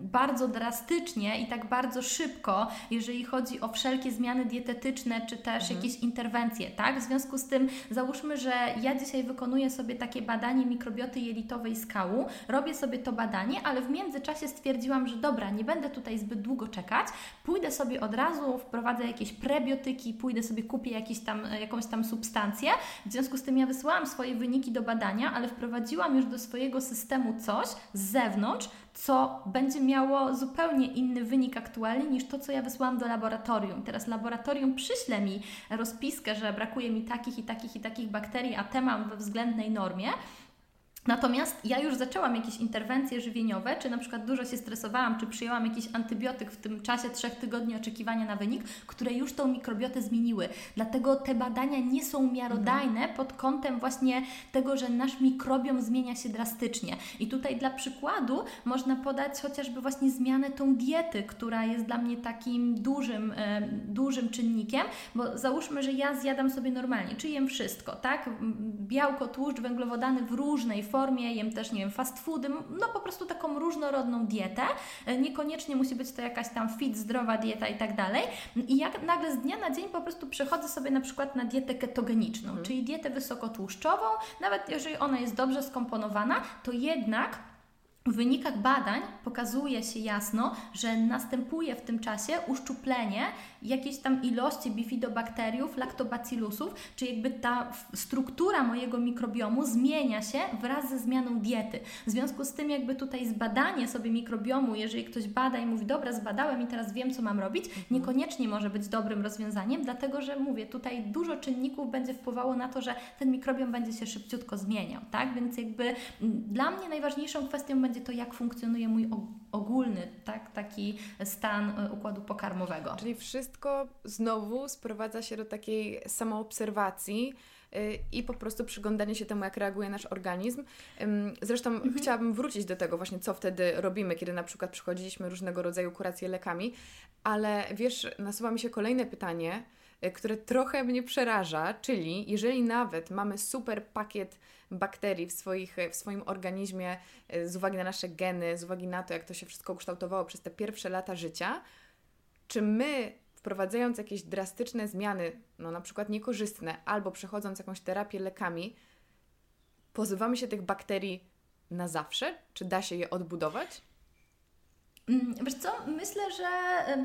bardzo drastycznie i tak bardzo szybko, jeżeli chodzi o wszelkie zmiany dietetyczne, czy też mhm. jakieś interwencje, tak? W związku z tym załóżmy, że ja dzisiaj wykonuję sobie takie badanie mikrobioty jelitowej skału, robię sobie to badanie, ale w międzyczasie stwierdziłam, że dobra, nie będę tutaj zbyt długo czekać, pójdę sobie od razu, wprowadzę jakieś prebiotyki, pójdę sobie kupię jakieś tam, jakąś tam substancję. W związku z tym ja wysłałam swoje wyniki do badania, ale wprowadziłam już do swojego systemu coś z zewnątrz, co będzie miało zupełnie inny wynik aktualny niż to, co ja wysłałam do laboratorium. Teraz laboratorium przyśle mi rozpiskę, że brakuje mi takich i takich i takich bakterii, a te mam we względnej normie. Natomiast ja już zaczęłam jakieś interwencje żywieniowe, czy na przykład dużo się stresowałam, czy przyjęłam jakiś antybiotyk w tym czasie trzech tygodni oczekiwania na wynik, które już tą mikrobiotę zmieniły. Dlatego te badania nie są miarodajne mhm. pod kątem właśnie tego, że nasz mikrobiom zmienia się drastycznie. I tutaj dla przykładu można podać chociażby właśnie zmianę tą diety, która jest dla mnie takim dużym, e, dużym czynnikiem, bo załóżmy, że ja zjadam sobie normalnie, czy jem wszystko, tak? Białko, tłuszcz, węglowodany w różnej formie, jem też, nie wiem, fast foody, no po prostu taką różnorodną dietę. E, niekoniecznie musi być to jakaś tam fit, zdrowa dieta i tak dalej. I jak nagle z dnia na dzień po prostu przechodzę sobie na przykład na dietę ketogeniczną, mhm. czyli dietę wysokotłuszczową, nawet jeżeli ona jest dobrze skomponowana, to jednak w wynikach badań pokazuje się jasno, że następuje w tym czasie uszczuplenie jakiejś tam ilości bifidobakteriów, laktobacillusów, czy jakby ta struktura mojego mikrobiomu zmienia się wraz ze zmianą diety. W związku z tym jakby tutaj zbadanie sobie mikrobiomu, jeżeli ktoś bada i mówi, dobra, zbadałem i teraz wiem, co mam robić, mhm. niekoniecznie może być dobrym rozwiązaniem, dlatego że mówię, tutaj dużo czynników będzie wpływało na to, że ten mikrobiom będzie się szybciutko zmieniał, tak? Więc jakby dla mnie najważniejszą kwestią będzie to, jak funkcjonuje mój ogólny, tak, taki stan e, układu pokarmowego. Czyli wszystko znowu sprowadza się do takiej samoobserwacji, y, i po prostu przyglądanie się temu, jak reaguje nasz organizm. Zresztą mhm. chciałabym wrócić do tego właśnie, co wtedy robimy, kiedy na przykład przychodziliśmy różnego rodzaju kuracje lekami, ale wiesz, nasuwa mi się kolejne pytanie, które trochę mnie przeraża, czyli jeżeli nawet mamy super pakiet bakterii w, swoich, w swoim organizmie e, z uwagi na nasze geny, z uwagi na to, jak to się wszystko kształtowało przez te pierwsze lata życia, czy my wprowadzając jakieś drastyczne zmiany, no na przykład niekorzystne, albo przechodząc jakąś terapię lekami, pozbywamy się tych bakterii na zawsze? Czy da się je odbudować? Mm, wiesz co, myślę, że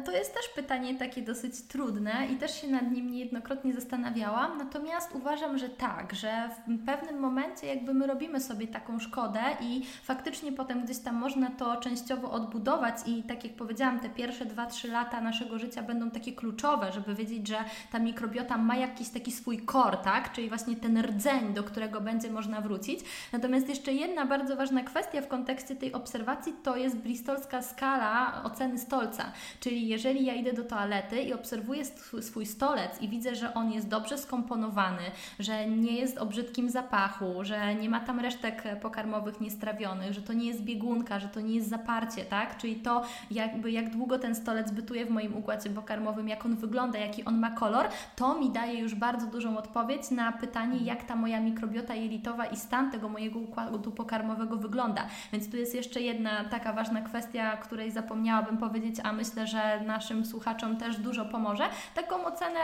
to jest też pytanie takie dosyć trudne i też się nad nim niejednokrotnie zastanawiałam, natomiast uważam, że tak, że w pewnym momencie jakby my robimy sobie taką szkodę i faktycznie potem gdzieś tam można to częściowo odbudować i tak jak powiedziałam, te pierwsze 2-3 lata naszego życia będą takie kluczowe, żeby wiedzieć, że ta mikrobiota ma jakiś taki swój kor, tak, czyli właśnie ten rdzeń, do którego będzie można wrócić. Natomiast jeszcze jedna bardzo ważna kwestia w kontekście tej obserwacji to jest bristolska skala skala oceny stolca. Czyli jeżeli ja idę do toalety i obserwuję swój stolec i widzę, że on jest dobrze skomponowany, że nie jest o brzydkim zapachu, że nie ma tam resztek pokarmowych niestrawionych, że to nie jest biegunka, że to nie jest zaparcie, tak? Czyli to jakby jak długo ten stolec bytuje w moim układzie pokarmowym, jak on wygląda, jaki on ma kolor, to mi daje już bardzo dużą odpowiedź na pytanie, jak ta moja mikrobiota jelitowa i stan tego mojego układu pokarmowego wygląda. Więc tu jest jeszcze jedna taka ważna kwestia, której której zapomniałabym powiedzieć, a myślę, że naszym słuchaczom też dużo pomoże. Taką ocenę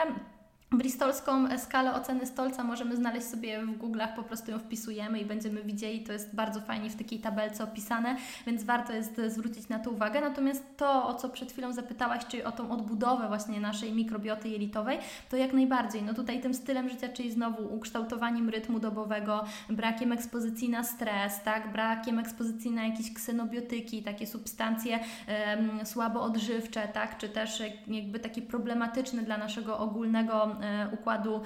Bristolską skalę oceny stolca możemy znaleźć sobie w Google'ach, po prostu ją wpisujemy i będziemy widzieli, to jest bardzo fajnie w takiej tabelce opisane, więc warto jest zwrócić na to uwagę. Natomiast to, o co przed chwilą zapytałaś, czyli o tą odbudowę właśnie naszej mikrobioty jelitowej, to jak najbardziej. No tutaj tym stylem życia, czyli znowu ukształtowaniem rytmu dobowego, brakiem ekspozycji na stres, tak, brakiem ekspozycji na jakieś ksenobiotyki, takie substancje słabo odżywcze, tak, czy też jakby takie problematyczne dla naszego ogólnego układu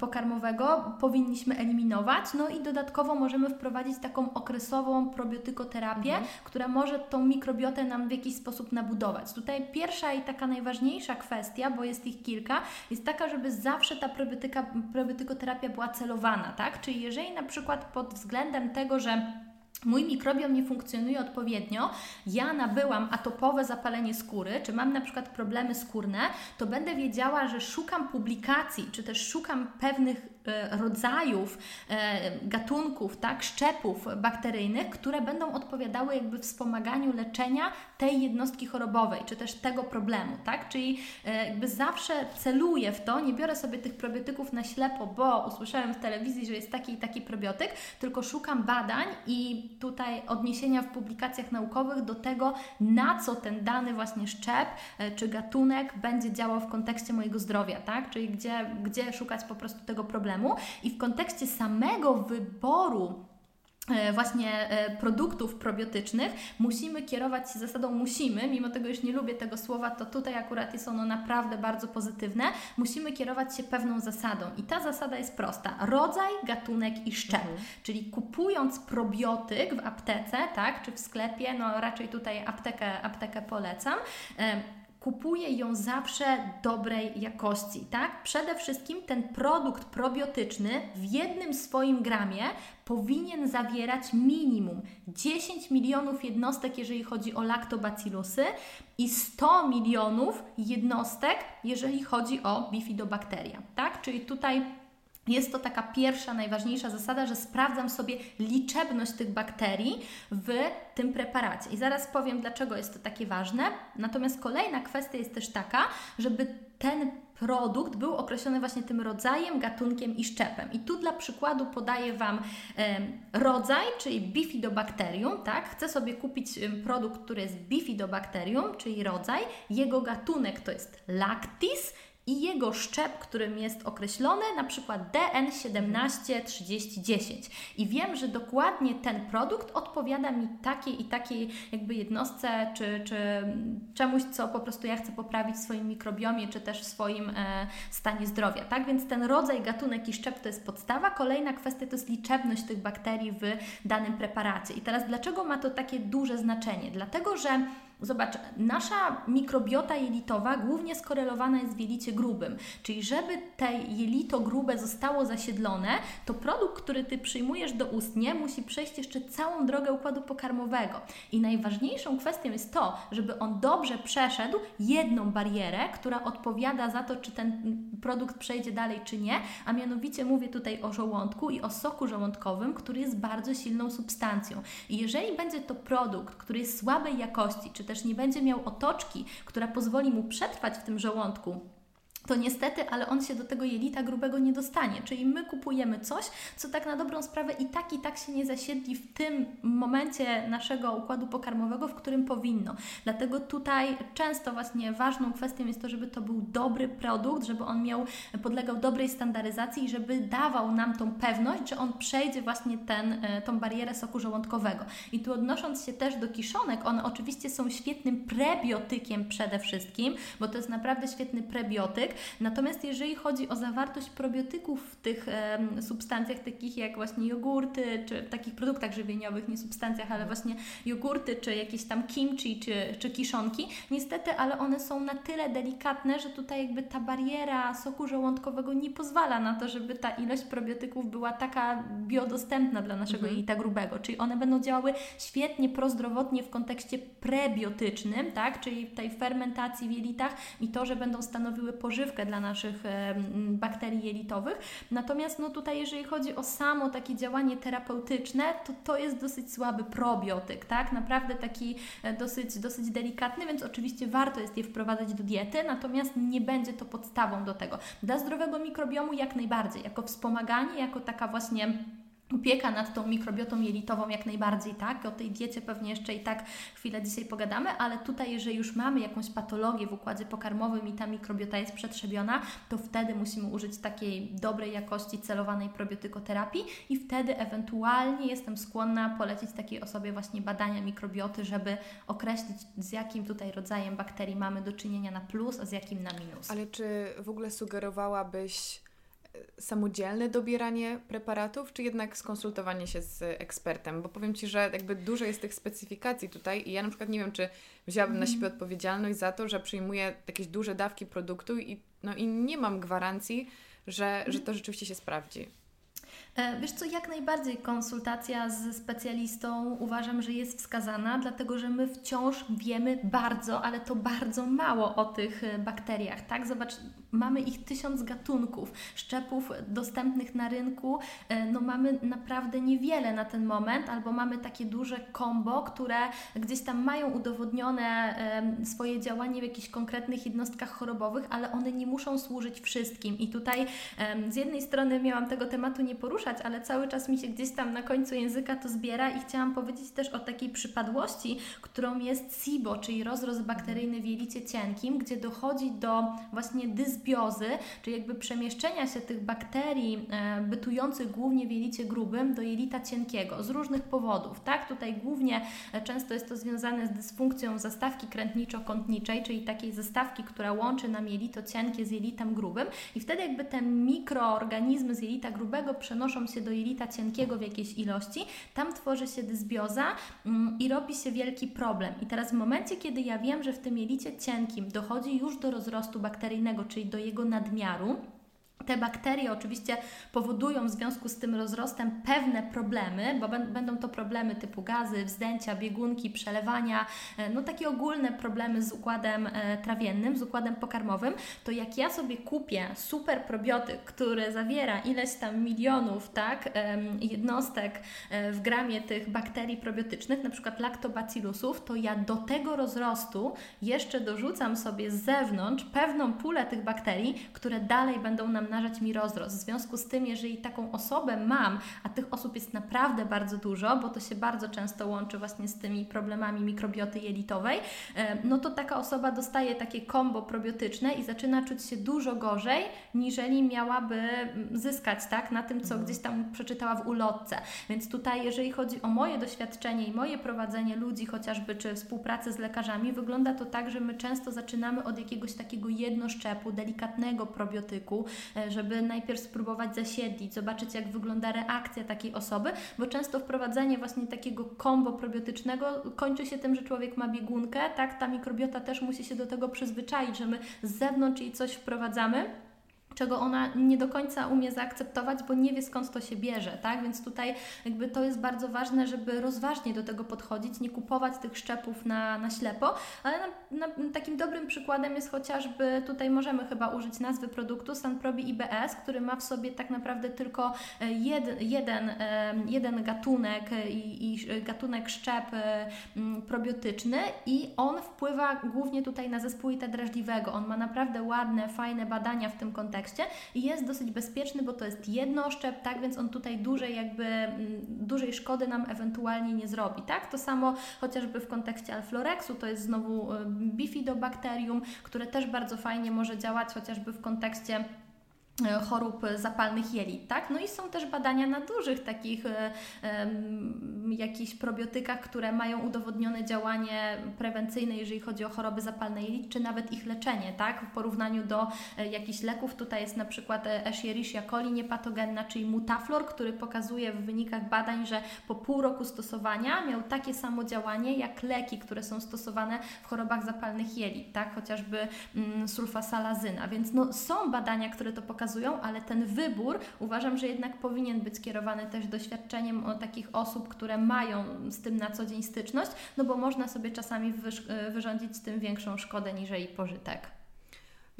pokarmowego powinniśmy eliminować. No i dodatkowo możemy wprowadzić taką okresową probiotykoterapię, mhm. która może tą mikrobiotę nam w jakiś sposób nabudować. Tutaj pierwsza i taka najważniejsza kwestia, bo jest ich kilka, jest taka, żeby zawsze ta probiotyka, probiotykoterapia była celowana, tak? Czyli jeżeli na przykład pod względem tego, że mój mikrobiom nie funkcjonuje odpowiednio, ja nabyłam atopowe zapalenie skóry, czy mam na przykład problemy skórne, to będę wiedziała, że szukam publikacji, czy też szukam pewnych rodzajów e, gatunków, tak, szczepów bakteryjnych, które będą odpowiadały jakby wspomaganiu leczenia tej jednostki chorobowej, czy też tego problemu, tak? Czyli e, jakby zawsze celuję w to, nie biorę sobie tych probiotyków na ślepo, bo usłyszałem w telewizji, że jest taki i taki probiotyk, tylko szukam badań i tutaj odniesienia w publikacjach naukowych do tego, na co ten dany właśnie szczep czy gatunek będzie działał w kontekście mojego zdrowia, tak? Czyli gdzie, gdzie szukać po prostu tego problemu problemu i w kontekście samego wyboru e, właśnie e, produktów probiotycznych, musimy kierować się zasadą musimy, mimo tego, już nie lubię tego słowa, to tutaj akurat jest ono naprawdę bardzo pozytywne, musimy kierować się pewną zasadą i ta zasada jest prosta. Rodzaj, gatunek i szczep. Mhm. Czyli kupując probiotyk w aptece, tak, czy w sklepie, no raczej tutaj aptekę, aptekę polecam, kupuję ją zawsze dobrej jakości, tak? Przede wszystkim ten produkt probiotyczny w jednym swoim gramie powinien zawierać minimum 10 milionów jednostek, jeżeli chodzi o laktobacillusy i 100 milionów jednostek, jeżeli chodzi o bifidobakteria, tak? Czyli tutaj jest to taka pierwsza, najważniejsza zasada, że sprawdzam sobie liczebność tych bakterii w tym preparacie. I zaraz powiem, dlaczego jest to takie ważne. Natomiast kolejna kwestia jest też taka, żeby ten produkt był określony właśnie tym rodzajem, gatunkiem i szczepem. I tu dla przykładu podaję Wam rodzaj, czyli bifidobacterium, tak? Chcę sobie kupić produkt, który jest bifidobacterium, czyli rodzaj. Jego gatunek to jest lactis i jego szczep, którym jest określony, na przykład DN173010. I wiem, że dokładnie ten produkt odpowiada mi takiej i takiej jakby jednostce, czy, czy czemuś, co po prostu ja chcę poprawić w swoim mikrobiomie, czy też w swoim e, stanie zdrowia. Tak więc ten rodzaj, gatunek i szczep to jest podstawa. Kolejna kwestia to jest liczebność tych bakterii w danym preparacie. I teraz dlaczego ma to takie duże znaczenie? Dlatego, że Zobacz, nasza mikrobiota jelitowa głównie skorelowana jest w jelicie grubym, czyli żeby te jelito grube zostało zasiedlone, to produkt, który Ty przyjmujesz do ustnie, musi przejść jeszcze całą drogę układu pokarmowego. I najważniejszą kwestią jest to, żeby on dobrze przeszedł jedną barierę, która odpowiada za to, czy ten produkt przejdzie dalej, czy nie, a mianowicie mówię tutaj o żołądku i o soku żołądkowym, który jest bardzo silną substancją. I jeżeli będzie to produkt, który jest słabej jakości, czy też nie będzie miał otoczki, która pozwoli mu przetrwać w tym żołądku, to niestety, ale on się do tego jelita grubego nie dostanie. Czyli my kupujemy coś, co tak na dobrą sprawę i tak i tak się nie zasiedli w tym momencie naszego układu pokarmowego, w którym powinno. Dlatego tutaj często właśnie ważną kwestią jest to, żeby to był dobry produkt, żeby on miał, podlegał dobrej standaryzacji i żeby dawał nam tą pewność, że on przejdzie właśnie ten, e, tą barierę soku żołądkowego. I tu odnosząc się też do kiszonek, one oczywiście są świetnym prebiotykiem przede wszystkim, bo to jest naprawdę świetny prebiotyk, Natomiast jeżeli chodzi o zawartość probiotyków w tych e, substancjach takich jak właśnie jogurty, czy w takich produktach żywieniowych, nie substancjach, ale właśnie jogurty, czy jakieś tam kimchi, czy, czy kiszonki, niestety, ale one są na tyle delikatne, że tutaj jakby ta bariera soku żołądkowego nie pozwala na to, żeby ta ilość probiotyków była taka biodostępna dla naszego mhm. jelita grubego, czyli one będą działały świetnie prozdrowotnie w kontekście prebiotycznym, tak, czyli tej fermentacji w jelitach i to, że będą stanowiły pożywkę odżywkę dla naszych bakterii jelitowych. Natomiast no tutaj, jeżeli chodzi o samo takie działanie terapeutyczne, to to jest dosyć słaby probiotyk, tak? Naprawdę taki e, dosyć, dosyć delikatny, więc oczywiście warto jest je wprowadzać do diety, natomiast nie będzie to podstawą do tego. Dla zdrowego mikrobiomu jak najbardziej, jako wspomaganie, jako taka właśnie opieka nad tą mikrobiotą jelitową jak najbardziej, tak? O tej diecie pewnie jeszcze i tak chwilę dzisiaj pogadamy, ale tutaj, jeżeli już mamy jakąś patologię w układzie pokarmowym i ta mikrobiota jest przetrzebiona, to wtedy musimy użyć takiej dobrej jakości celowanej probiotykoterapii i wtedy ewentualnie jestem skłonna polecić takiej osobie właśnie badania mikrobioty, żeby określić z jakim tutaj rodzajem bakterii mamy do czynienia na plus, a z jakim na minus. Ale czy w ogóle sugerowałabyś samodzielne dobieranie preparatów, czy jednak skonsultowanie się z ekspertem? Bo powiem Ci, że jakby dużo jest tych specyfikacji tutaj i ja na przykład nie wiem, czy wzięłabym na siebie odpowiedzialność za to, że przyjmuję jakieś duże dawki produktu i, no, i nie mam gwarancji, że, że to rzeczywiście się sprawdzi. E, wiesz co, jak najbardziej konsultacja z specjalistą uważam, że jest wskazana, dlatego że my wciąż wiemy bardzo, ale to bardzo mało o tych e, bakteriach, tak? Zobacz, mamy ich tysiąc gatunków, szczepów dostępnych na rynku, e, no mamy naprawdę niewiele na ten moment, albo mamy takie duże kombo, które gdzieś tam mają udowodnione swoje działanie w jakichś konkretnych jednostkach chorobowych, ale one nie muszą służyć wszystkim. I tutaj z jednej strony miałam tego tematu nie poruszać, ale cały czas mi się gdzieś tam na końcu języka to zbiera i chciałam powiedzieć też o takiej przypadłości, którą jest SIBO, czyli rozrost bakteryjny w jelicie cienkim, gdzie dochodzi do właśnie dysbiozy, czyli jakby przemieszczenia się tych bakterii e, bytujących głównie w jelicie grubym do jelita cienkiego z różnych powodów, tak? Tutaj głównie e, często jest to związane z dysfunkcją zastawki krętniczo-kątniczej, czyli takiej zastawki, która łączy nam jelito cienkie z jelitem grubym i wtedy jakby te mikroorganizmy z jelita grubego przenoszą się do jelita cienkiego w jakiejś ilości, tam tworzy się dysbioza mm, i robi się wielki problem. I teraz w momencie, kiedy ja wiem, że w tym jelicie cienkim dochodzi już do rozrostu bakteryjnego, czyli do jego nadmiaru, te bakterie oczywiście powodują w związku z tym rozrostem pewne problemy, bo będą to problemy typu gazy, wzdęcia, biegunki, przelewania, e, no takie ogólne problemy z układem e, trawiennym, z układem pokarmowym, to jak ja sobie kupię super probiotyk, który zawiera ileś tam milionów, tak, jednostek e, w gramie tych bakterii probiotycznych, na przykład lactobacillusów, to ja do tego rozrostu jeszcze dorzucam sobie z zewnątrz pewną pulę tych bakterii, które dalej będą nam namnażać mi rozrost. W związku z tym, jeżeli taką osobę mam, a tych osób jest naprawdę bardzo dużo, bo to się bardzo często łączy właśnie z tymi problemami mikrobioty jelitowej, e, no to taka osoba dostaje takie kombo probiotyczne i zaczyna czuć się dużo gorzej, niżeli miałaby mm, zyskać tak, na tym, co mhm. gdzieś tam przeczytała w ulotce. Więc tutaj, jeżeli chodzi o moje doświadczenie i moje prowadzenie ludzi chociażby, czy współpracę z lekarzami, wygląda to tak, że my często zaczynamy od jakiegoś takiego jednoszczepu, delikatnego probiotyku, e, żeby najpierw spróbować zasiedlić, zobaczyć jak wygląda reakcja takiej osoby, bo często wprowadzenie właśnie takiego kombo probiotycznego kończy się tym, że człowiek ma biegunkę, tak, ta mikrobiota też musi się do tego przyzwyczaić, że my z zewnątrz jej coś wprowadzamy czego ona nie do końca umie zaakceptować, bo nie wie skąd to się bierze, tak? Więc tutaj jakby to jest bardzo ważne, żeby rozważnie do tego podchodzić, nie kupować tych szczepów na, na ślepo, ale na, na, takim dobrym przykładem jest chociażby, tutaj możemy chyba użyć nazwy produktu Sanprobi IBS, który ma w sobie tak naprawdę tylko e, jed, jeden, e, jeden gatunek i, i gatunek szczep e, probiotyczny i on wpływa głównie tutaj na zespół drażliwego. On ma naprawdę ładne, fajne badania w tym kontekście, kontekście i jest dosyć bezpieczny, bo to jest jednoszczep, tak, więc on tutaj dużej jakby, mm, dużej szkody nam ewentualnie nie zrobi, tak? To samo chociażby w kontekście alflorexu, to jest znowu y, bifidobakterium, które też bardzo fajnie może działać chociażby w kontekście chorób zapalnych jelit, tak? No i są też badania na dużych takich um, jakichś probiotykach, które mają udowodnione działanie prewencyjne, jeżeli chodzi o choroby zapalne jelit, czy nawet ich leczenie, tak? W porównaniu do e, jakichś leków, tutaj jest na przykład Escherichia coli niepatogenna, czyli Mutaflor, który pokazuje w wynikach badań, że po pół roku stosowania miał takie samo działanie jak leki, które są stosowane w chorobach zapalnych jelit, tak? Chociażby mm, sulfasalazyna, więc no, są badania, które to pokazują, ale ten wybór uważam, że jednak powinien być kierowany też doświadczeniem takich osób, które mają z tym na co dzień styczność, no bo można sobie czasami wyrządzić z tym większą szkodę niż jej pożytek.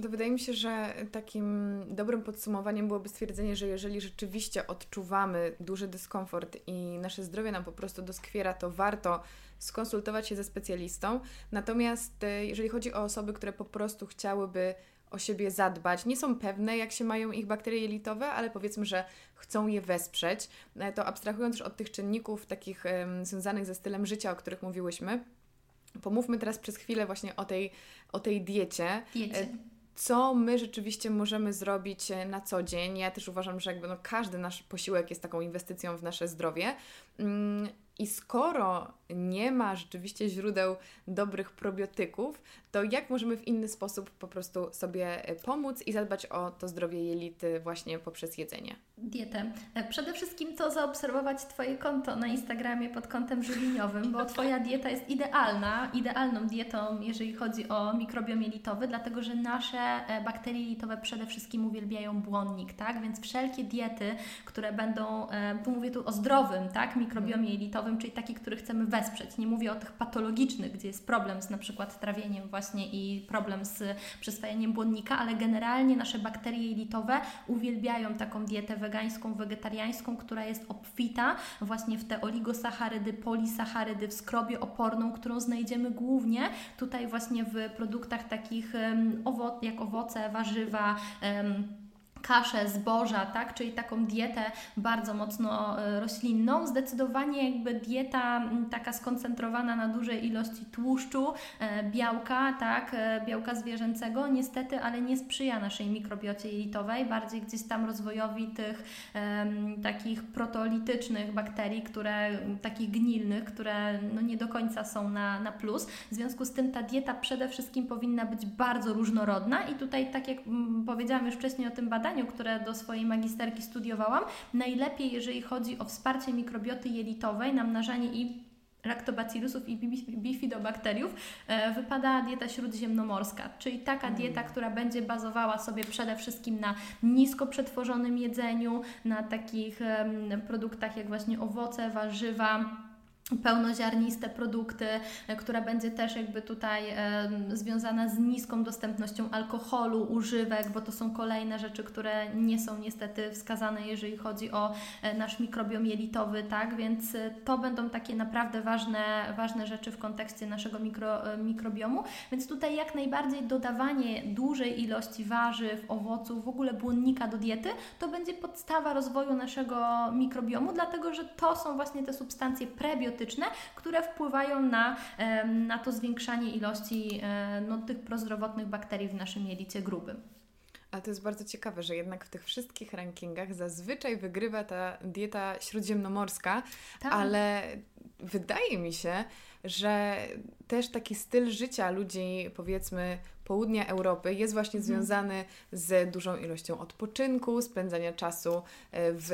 To wydaje mi się, że takim dobrym podsumowaniem byłoby stwierdzenie, że jeżeli rzeczywiście odczuwamy duży dyskomfort i nasze zdrowie nam po prostu doskwiera, to warto skonsultować się ze specjalistą. Natomiast e, jeżeli chodzi o osoby, które po prostu chciałyby o siebie zadbać, nie są pewne, jak się mają ich bakterie jelitowe, ale powiedzmy, że chcą je wesprzeć, e, to abstrahując też od tych czynników takich um, związanych ze stylem życia, o których mówiłyśmy, pomówmy teraz przez chwilę właśnie o tej, o tej diecie. diecie co my rzeczywiście możemy zrobić e, na co dzień. Ja też uważam, że jakby no każdy nasz posiłek jest taką inwestycją w nasze zdrowie. Mm, I skoro nie ma rzeczywiście źródeł dobrych probiotyków, to jak możemy w inny sposób po prostu sobie e, pomóc i zadbać o to zdrowie jelity właśnie poprzez jedzenie? Dietę. E, przede wszystkim to zaobserwować Twoje konto na Instagramie pod kątem żywieniowym, bo Twoja dieta jest idealna, idealną dietą, jeżeli chodzi o mikrobiom jelitowy, dlatego że nasze e, bakterie jelitowe przede wszystkim uwielbiają błonnik, tak? Więc wszelkie diety, które będą, tu mówię tu o zdrowym, tak? Mikrobiomie jelitowym, czyli taki, który chcemy wesprzeć. Nie mówię o tych patologicznych, gdzie jest problem z na przykład trawieniem właśnie i problem z przyswajaniem błonnika, ale generalnie nasze bakterie jelitowe uwielbiają taką dietę wegańską, wegetariańską, która jest obfita właśnie w te oligosacharydy, polisacharydy, w skrobie oporną, którą znajdziemy głównie tutaj właśnie w produktach takich jak owoce, warzywa, kaszę, zboża, tak? czyli taką dietę bardzo mocno e, roślinną. Zdecydowanie jakby dieta taka skoncentrowana na dużej ilości tłuszczu, e, białka, tak? E, białka zwierzęcego, niestety, ale nie sprzyja naszej mikrobiocie jelitowej, bardziej gdzieś tam rozwojowi tych um, takich proteolitycznych bakterii, które, takich gnilnych, które no nie do końca są na, na plus. W związku z tym ta dieta przede wszystkim powinna być bardzo różnorodna i tutaj, tak jak powiedziałam już wcześniej o tym badaniu, badaniu, które do swojej magisterki studiowałam, najlepiej, jeżeli chodzi o wsparcie mikrobioty jelitowej, namnażanie i laktobacillusów i bifidobakteriów e, wypada dieta śródziemnomorska, czyli taka mm. dieta, która będzie bazowała sobie przede wszystkim na nisko przetworzonym jedzeniu, na takich produktach jak właśnie owoce, warzywa, pełnoziarniste produkty, e, która będzie też jakby tutaj związana z niską dostępnością alkoholu, używek, bo to są kolejne rzeczy, które nie są niestety wskazane, jeżeli chodzi o e, nasz mikrobiom jelitowy, tak? Więc e, to będą takie naprawdę ważne, ważne rzeczy w kontekście naszego mikro, mikrobiomu. Więc tutaj jak najbardziej dodawanie dużej ilości warzyw, owoców, w ogóle błonnika do diety, to będzie podstawa rozwoju naszego mikrobiomu, dlatego że to są właśnie te substancje prebiotyczne, które wpływają na, na to zwiększanie ilości no, tych prozdrowotnych bakterii w naszym jelicie grubym. Ale to jest bardzo ciekawe, że jednak w tych wszystkich rankingach zazwyczaj wygrywa ta dieta śródziemnomorska, tak. ale wydaje mi się, że też taki styl życia ludzi, powiedzmy, południa Europy jest właśnie mhm. związany z dużą ilością odpoczynku, spędzania czasu e, w,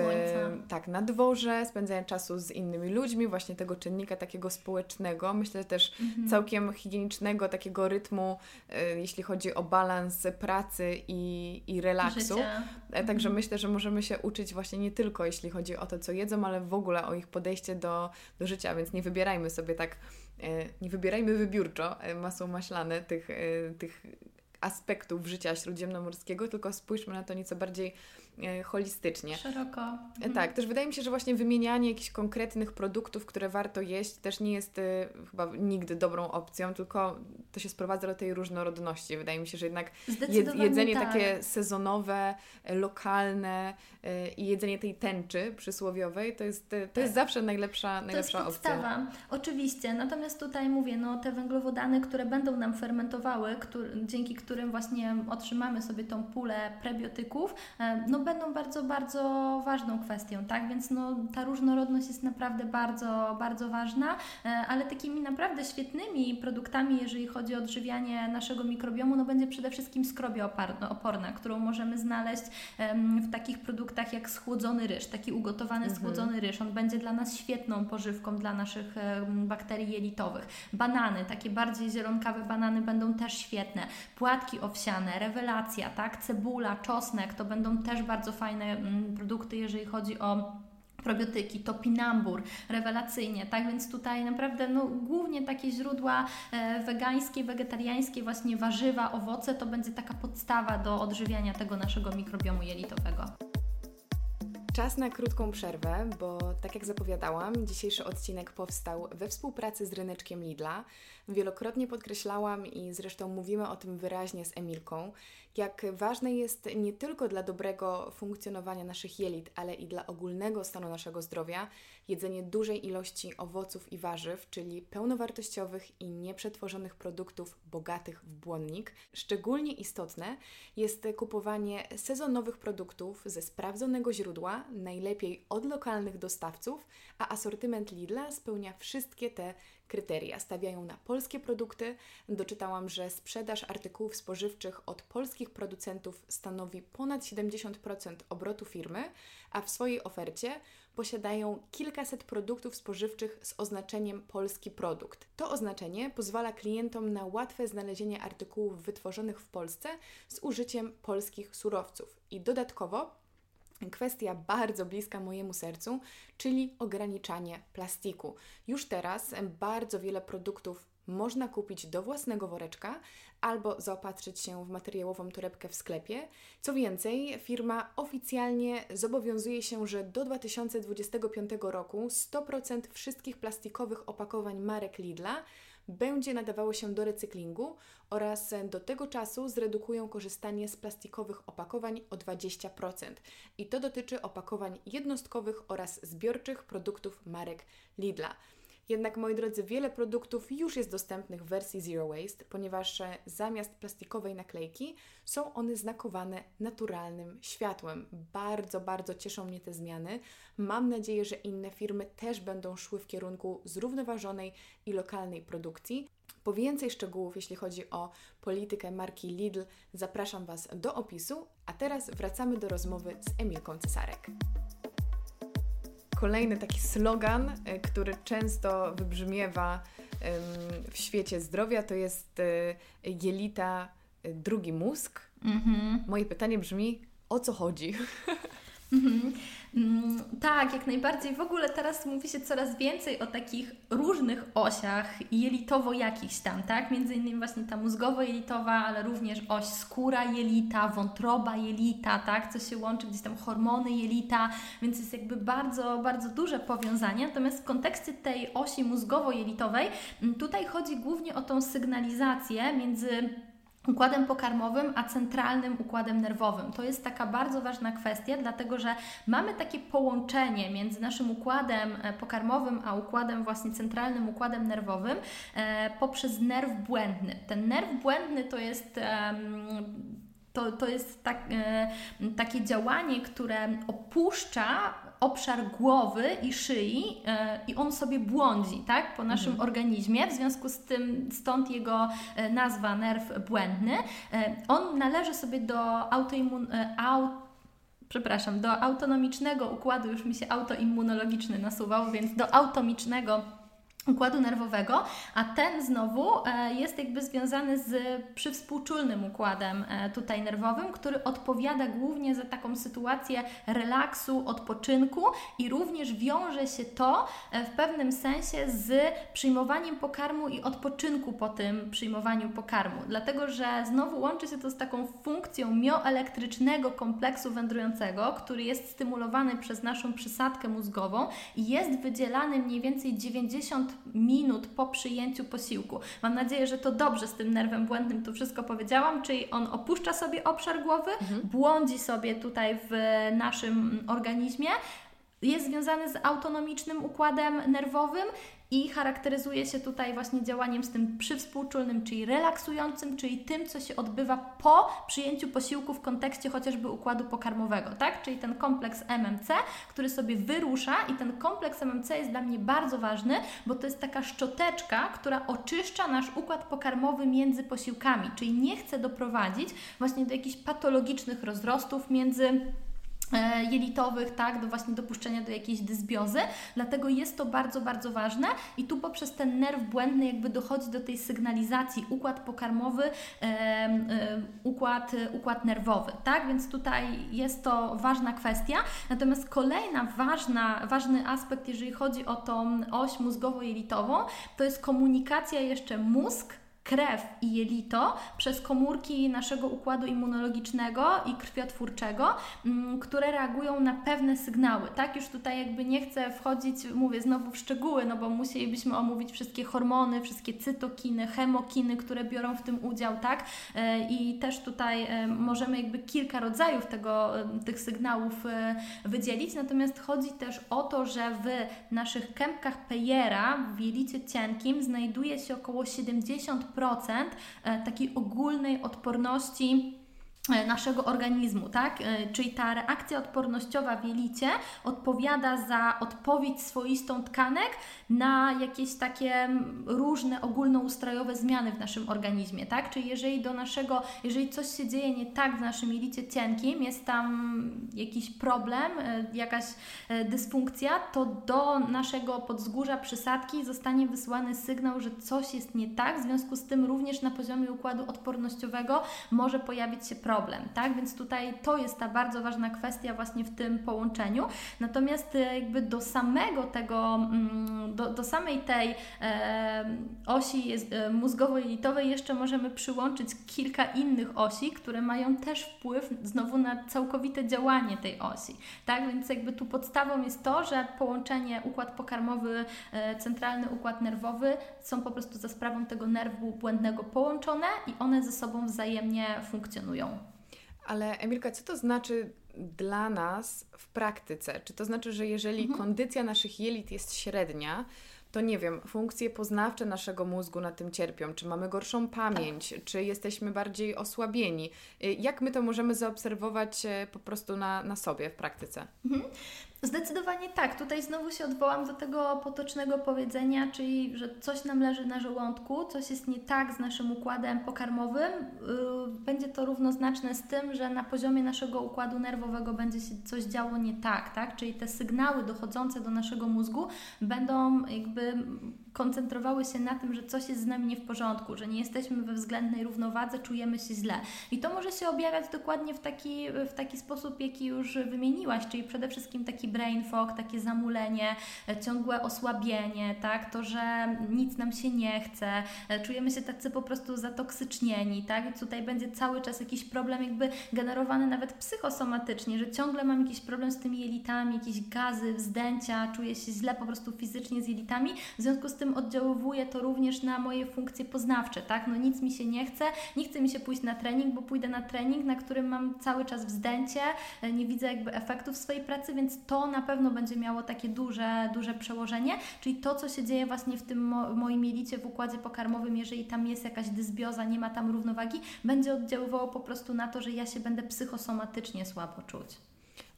tak, na dworze, spędzania czasu z innymi ludźmi, właśnie tego czynnika takiego społecznego, myślę też mhm. całkiem higienicznego takiego rytmu, e, jeśli chodzi o balans pracy i, i relaksu. Życia. E, także mhm. myślę, że możemy się uczyć właśnie nie tylko jeśli chodzi o to, co jedzą, ale w ogóle o ich podejście do, do życia, więc nie wybierajmy sobie tak nie wybierajmy wybiórczo masło maślane tych, tych aspektów życia śródziemnomorskiego, tylko spójrzmy na to nieco bardziej E, holistycznie. Szeroko. E, mhm. Tak, też wydaje mi się, że właśnie wymienianie jakichś konkretnych produktów, które warto jeść, też nie jest y, chyba nigdy dobrą opcją, tylko to się sprowadza do tej różnorodności. Wydaje mi się, że jednak jedzenie tak. takie sezonowe, lokalne i jedzenie tej tęczy przysłowiowej to jest, to jest zawsze najlepsza, najlepsza to jest podstawa. opcja. Oczywiście, natomiast tutaj mówię, no te węglowodany, które będą nam fermentowały, który, dzięki którym właśnie otrzymamy sobie tą pulę prebiotyków, no będą bardzo, bardzo ważną kwestią, tak? Więc no, ta różnorodność jest naprawdę bardzo, bardzo ważna, e, ale takimi naprawdę świetnymi produktami, jeżeli chodzi o odżywianie naszego mikrobiomu, no będzie przede wszystkim skrobia oporna, którą możemy znaleźć w takich produktach jak schłodzony ryż, taki ugotowany mhm. schłodzony ryż. On będzie dla nas świetną pożywką dla naszych bakterii jelitowych. Banany, takie bardziej zielonkawe banany będą też świetne. Płatki owsiane, rewelacja, tak? Cebula, czosnek to będą też bardzo bardzo fajne mm, produkty, jeżeli chodzi o probiotyki, topinambur, rewelacyjnie, tak więc tutaj naprawdę no, głównie takie źródła e, wegańskie, wegetariańskie, właśnie warzywa, owoce to będzie taka podstawa do odżywiania tego naszego mikrobiomu jelitowego. Czas na krótką przerwę, bo tak jak zapowiadałam, dzisiejszy odcinek powstał we współpracy z ryneczkiem Lidla. Wielokrotnie podkreślałam i zresztą mówimy o tym wyraźnie z Emilką, jak ważne jest nie tylko dla dobrego funkcjonowania naszych jelit, ale i dla ogólnego stanu naszego zdrowia jedzenie dużej ilości owoców i warzyw, czyli pełnowartościowych i nieprzetworzonych produktów bogatych w błonnik. Szczególnie istotne jest kupowanie sezonowych produktów ze sprawdzonego źródła, najlepiej od lokalnych dostawców, a asortyment Lidla spełnia wszystkie te kryteria. Stawiają na polskie produkty. Doczytałam, że sprzedaż artykułów spożywczych od polskich producentów stanowi ponad 70% obrotu firmy, a w swojej ofercie posiadają kilkaset produktów spożywczych z oznaczeniem polski produkt. To oznaczenie pozwala klientom na łatwe znalezienie artykułów wytworzonych w Polsce z użyciem polskich surowców. I dodatkowo kwestia bardzo bliska mojemu sercu, czyli ograniczanie plastiku. Już teraz bardzo wiele produktów można kupić do własnego woreczka albo zaopatrzyć się w materiałową torebkę w sklepie. Co więcej, firma oficjalnie zobowiązuje się, że do 2025 roku 100% wszystkich plastikowych opakowań marek Lidla będzie nadawało się do recyklingu oraz do tego czasu zredukują korzystanie z plastikowych opakowań o 20%. I to dotyczy opakowań jednostkowych oraz zbiorczych produktów marek Lidla. Jednak, moi drodzy, wiele produktów już jest dostępnych w wersji Zero Waste, ponieważ zamiast plastikowej naklejki są one znakowane naturalnym światłem. Bardzo, bardzo cieszą mnie te zmiany. Mam nadzieję, że inne firmy też będą szły w kierunku zrównoważonej i lokalnej produkcji. Po więcej szczegółów, jeśli chodzi o politykę marki Lidl, zapraszam Was do opisu, a teraz wracamy do rozmowy z Emilką Cesarek. Kolejny taki slogan, e, który często wybrzmiewa w świecie zdrowia, to jest e, jelita, e, drugi mózg. Mhm. Moje pytanie brzmi, o co chodzi? Mhm. Mm, tak, jak najbardziej. W ogóle teraz mówi się coraz więcej o takich różnych osiach jelitowo jakichś tam, tak? Między innymi właśnie ta mózgowo-jelitowa, ale również oś skóra jelita, wątroba jelita, tak? Co się łączy gdzieś tam hormony jelita, więc jest jakby bardzo, bardzo duże powiązanie. Natomiast w kontekście tej osi mózgowo-jelitowej mm, tutaj chodzi głównie o tą sygnalizację między układem pokarmowym, a centralnym układem nerwowym. To jest taka bardzo ważna kwestia, dlatego że mamy takie połączenie między naszym układem e, pokarmowym, a układem właśnie centralnym układem nerwowym e, poprzez nerw błędny. Ten nerw błędny to jest to, to jest tak, e, takie działanie, które opuszcza obszar głowy i szyi e, i on sobie błądzi tak, po naszym mhm. organizmie, w związku z tym stąd jego e, nazwa nerw błędny. E, on należy sobie do autoimmun... Aut przepraszam, do autonomicznego układu, już mi się autoimmunologiczny nasuwał, więc do automicznego układu nerwowego, a ten znowu e, jest jakby związany z przywspółczulnym układem e, tutaj nerwowym, który odpowiada głównie za taką sytuację relaksu, odpoczynku i również wiąże się to e, w pewnym sensie z przyjmowaniem pokarmu i odpoczynku po tym przyjmowaniu pokarmu. Dlatego, że znowu łączy się to z taką funkcją mioelektrycznego kompleksu wędrującego, który jest stymulowany przez naszą przysadkę mózgową i jest wydzielany mniej więcej 90 minut po przyjęciu posiłku. Mam nadzieję, że to dobrze z tym nerwem błędnym tu wszystko powiedziałam, czyli on opuszcza sobie obszar głowy, mhm. błądzi sobie tutaj w naszym organizmie, jest związany z autonomicznym układem nerwowym i charakteryzuje się tutaj właśnie działaniem z tym przywspółczulnym, czyli relaksującym, czyli tym, co się odbywa po przyjęciu posiłku w kontekście chociażby układu pokarmowego, tak? Czyli ten kompleks MMC, który sobie wyrusza i ten kompleks MMC jest dla mnie bardzo ważny, bo to jest taka szczoteczka, która oczyszcza nasz układ pokarmowy między posiłkami, czyli nie chce doprowadzić właśnie do jakichś patologicznych rozrostów między jelitowych, tak, do właśnie dopuszczenia do jakiejś dysbiozy, dlatego jest to bardzo, bardzo ważne i tu poprzez ten nerw błędny jakby dochodzi do tej sygnalizacji układ pokarmowy, e, e, układ, układ nerwowy, tak, więc tutaj jest to ważna kwestia, natomiast kolejna ważna, ważny aspekt, jeżeli chodzi o tą oś mózgowo-jelitową, to jest komunikacja jeszcze mózg krew i jelito przez komórki naszego układu immunologicznego i krwiotwórczego, mm, które reagują na pewne sygnały. Tak, już tutaj jakby nie chcę wchodzić, mówię znowu w szczegóły, no bo musielibyśmy omówić wszystkie hormony, wszystkie cytokiny, chemokiny, które biorą w tym udział, tak? E, I też tutaj e, możemy jakby kilka rodzajów tego, e, tych sygnałów wydzielić, natomiast chodzi też o to, że w naszych kępkach Peyera w jelicie cienkim znajduje się około 70% takiej ogólnej odporności E, naszego organizmu, tak? E, czyli ta reakcja odpornościowa w jelicie odpowiada za odpowiedź swoistą tkanek na jakieś takie różne ogólnoustrojowe zmiany w naszym organizmie, tak? Czyli jeżeli do naszego, jeżeli coś się dzieje nie tak w naszym jelicie cienkim, jest tam jakiś problem, e, jakaś dysfunkcja, to do naszego podzgórza przysadki zostanie wysłany sygnał, że coś jest nie tak, w związku z tym również na poziomie układu odpornościowego może pojawić się problem problem, tak? Więc tutaj to jest ta bardzo ważna kwestia właśnie w tym połączeniu. Natomiast e, jakby do samego tego, mm, do, do samej tej e, osi e, mózgowo-jelitowej jeszcze możemy przyłączyć kilka innych osi, które mają też wpływ znowu na całkowite działanie tej osi, tak? Więc jakby tu podstawą jest to, że połączenie układ pokarmowy, centralny układ nerwowy są po prostu za sprawą tego nerwu błędnego połączone i one ze sobą wzajemnie funkcjonują. Ale Emilka, co to znaczy dla nas w praktyce? Czy to znaczy, że jeżeli mhm. kondycja naszych jelit jest średnia, to nie wiem, funkcje poznawcze naszego mózgu na tym cierpią, czy mamy gorszą pamięć, tak. czy jesteśmy bardziej osłabieni. Y, jak my to możemy zaobserwować e, po prostu na, na sobie w praktyce? Mhm. Zdecydowanie tak. Tutaj znowu się odwołam do tego potocznego powiedzenia, czyli że coś nam leży na żołądku, coś jest nie tak z naszym układem pokarmowym. Yy, będzie to równoznaczne z tym, że na poziomie naszego układu nerwowego będzie się coś działo nie tak, tak? Czyli te sygnały dochodzące do naszego mózgu będą jakby koncentrowały się na tym, że coś jest z nami nie w porządku, że nie jesteśmy we względnej równowadze, czujemy się źle. I to może się objawiać dokładnie w taki, w taki sposób, jaki już wymieniłaś, czyli przede wszystkim taki brain fog, takie zamulenie, ciągłe osłabienie, tak, to, że nic nam się nie chce, czujemy się tacy po prostu zatoksycznieni, tak, I tutaj będzie cały czas jakiś problem jakby generowany nawet psychosomatycznie, że ciągle mam jakiś problem z tymi jelitami, jakieś gazy, wzdęcia, czuję się źle po prostu fizycznie z jelitami, w związku z tym oddziaływuje to również na moje funkcje poznawcze, tak? No nic mi się nie chce, nie chce mi się pójść na trening, bo pójdę na trening, na którym mam cały czas wzdęcie, e, nie widzę jakby efektów swojej pracy, więc to na pewno będzie miało takie duże, duże przełożenie, czyli to, co się dzieje właśnie w tym mo moim jelicie, w układzie pokarmowym, jeżeli tam jest jakaś dysbioza, nie ma tam równowagi, będzie oddziaływało po prostu na to, że ja się będę psychosomatycznie słabo czuć.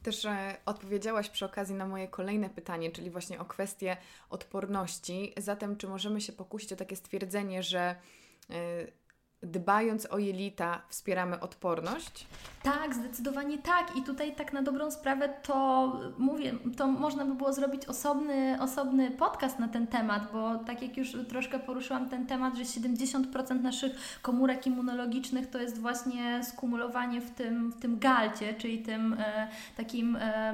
Też e, odpowiedziałaś przy okazji na moje kolejne pytanie, czyli właśnie o kwestię odporności. Zatem, czy możemy się pokusić o takie stwierdzenie, że e, dbając o jelita, wspieramy odporność? Tak, zdecydowanie tak. I tutaj tak na dobrą sprawę to mówię, to można by było zrobić osobny, osobny podcast na ten temat, bo tak jak już troszkę poruszyłam ten temat, że 70% naszych komórek immunologicznych to jest właśnie skumulowanie w tym, w tym galcie, czyli tym e, takim e,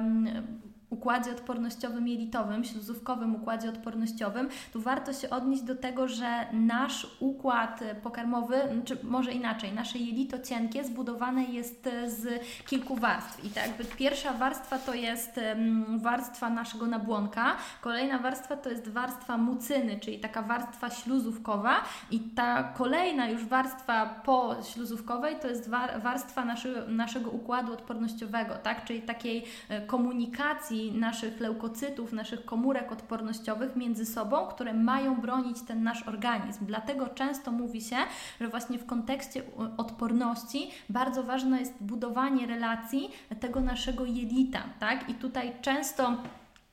układzie odpornościowym jelitowym, śluzówkowym układzie odpornościowym, tu warto się odnieść do tego, że nasz układ pokarmowy, czy może inaczej, nasze jelito cienkie zbudowane jest z kilku warstw. I tak jakby pierwsza warstwa to jest warstwa naszego nabłonka, kolejna warstwa to jest warstwa mucyny, czyli taka warstwa śluzówkowa i ta kolejna już warstwa po śluzówkowej to jest warstwa naszego, naszego układu odpornościowego, tak? czyli takiej e, naszych leukocytów, naszych komórek odpornościowych między sobą, które mają bronić ten nasz organizm. Dlatego często mówi się, że właśnie w kontekście odporności bardzo ważne jest budowanie relacji tego naszego jelita, tak? I tutaj często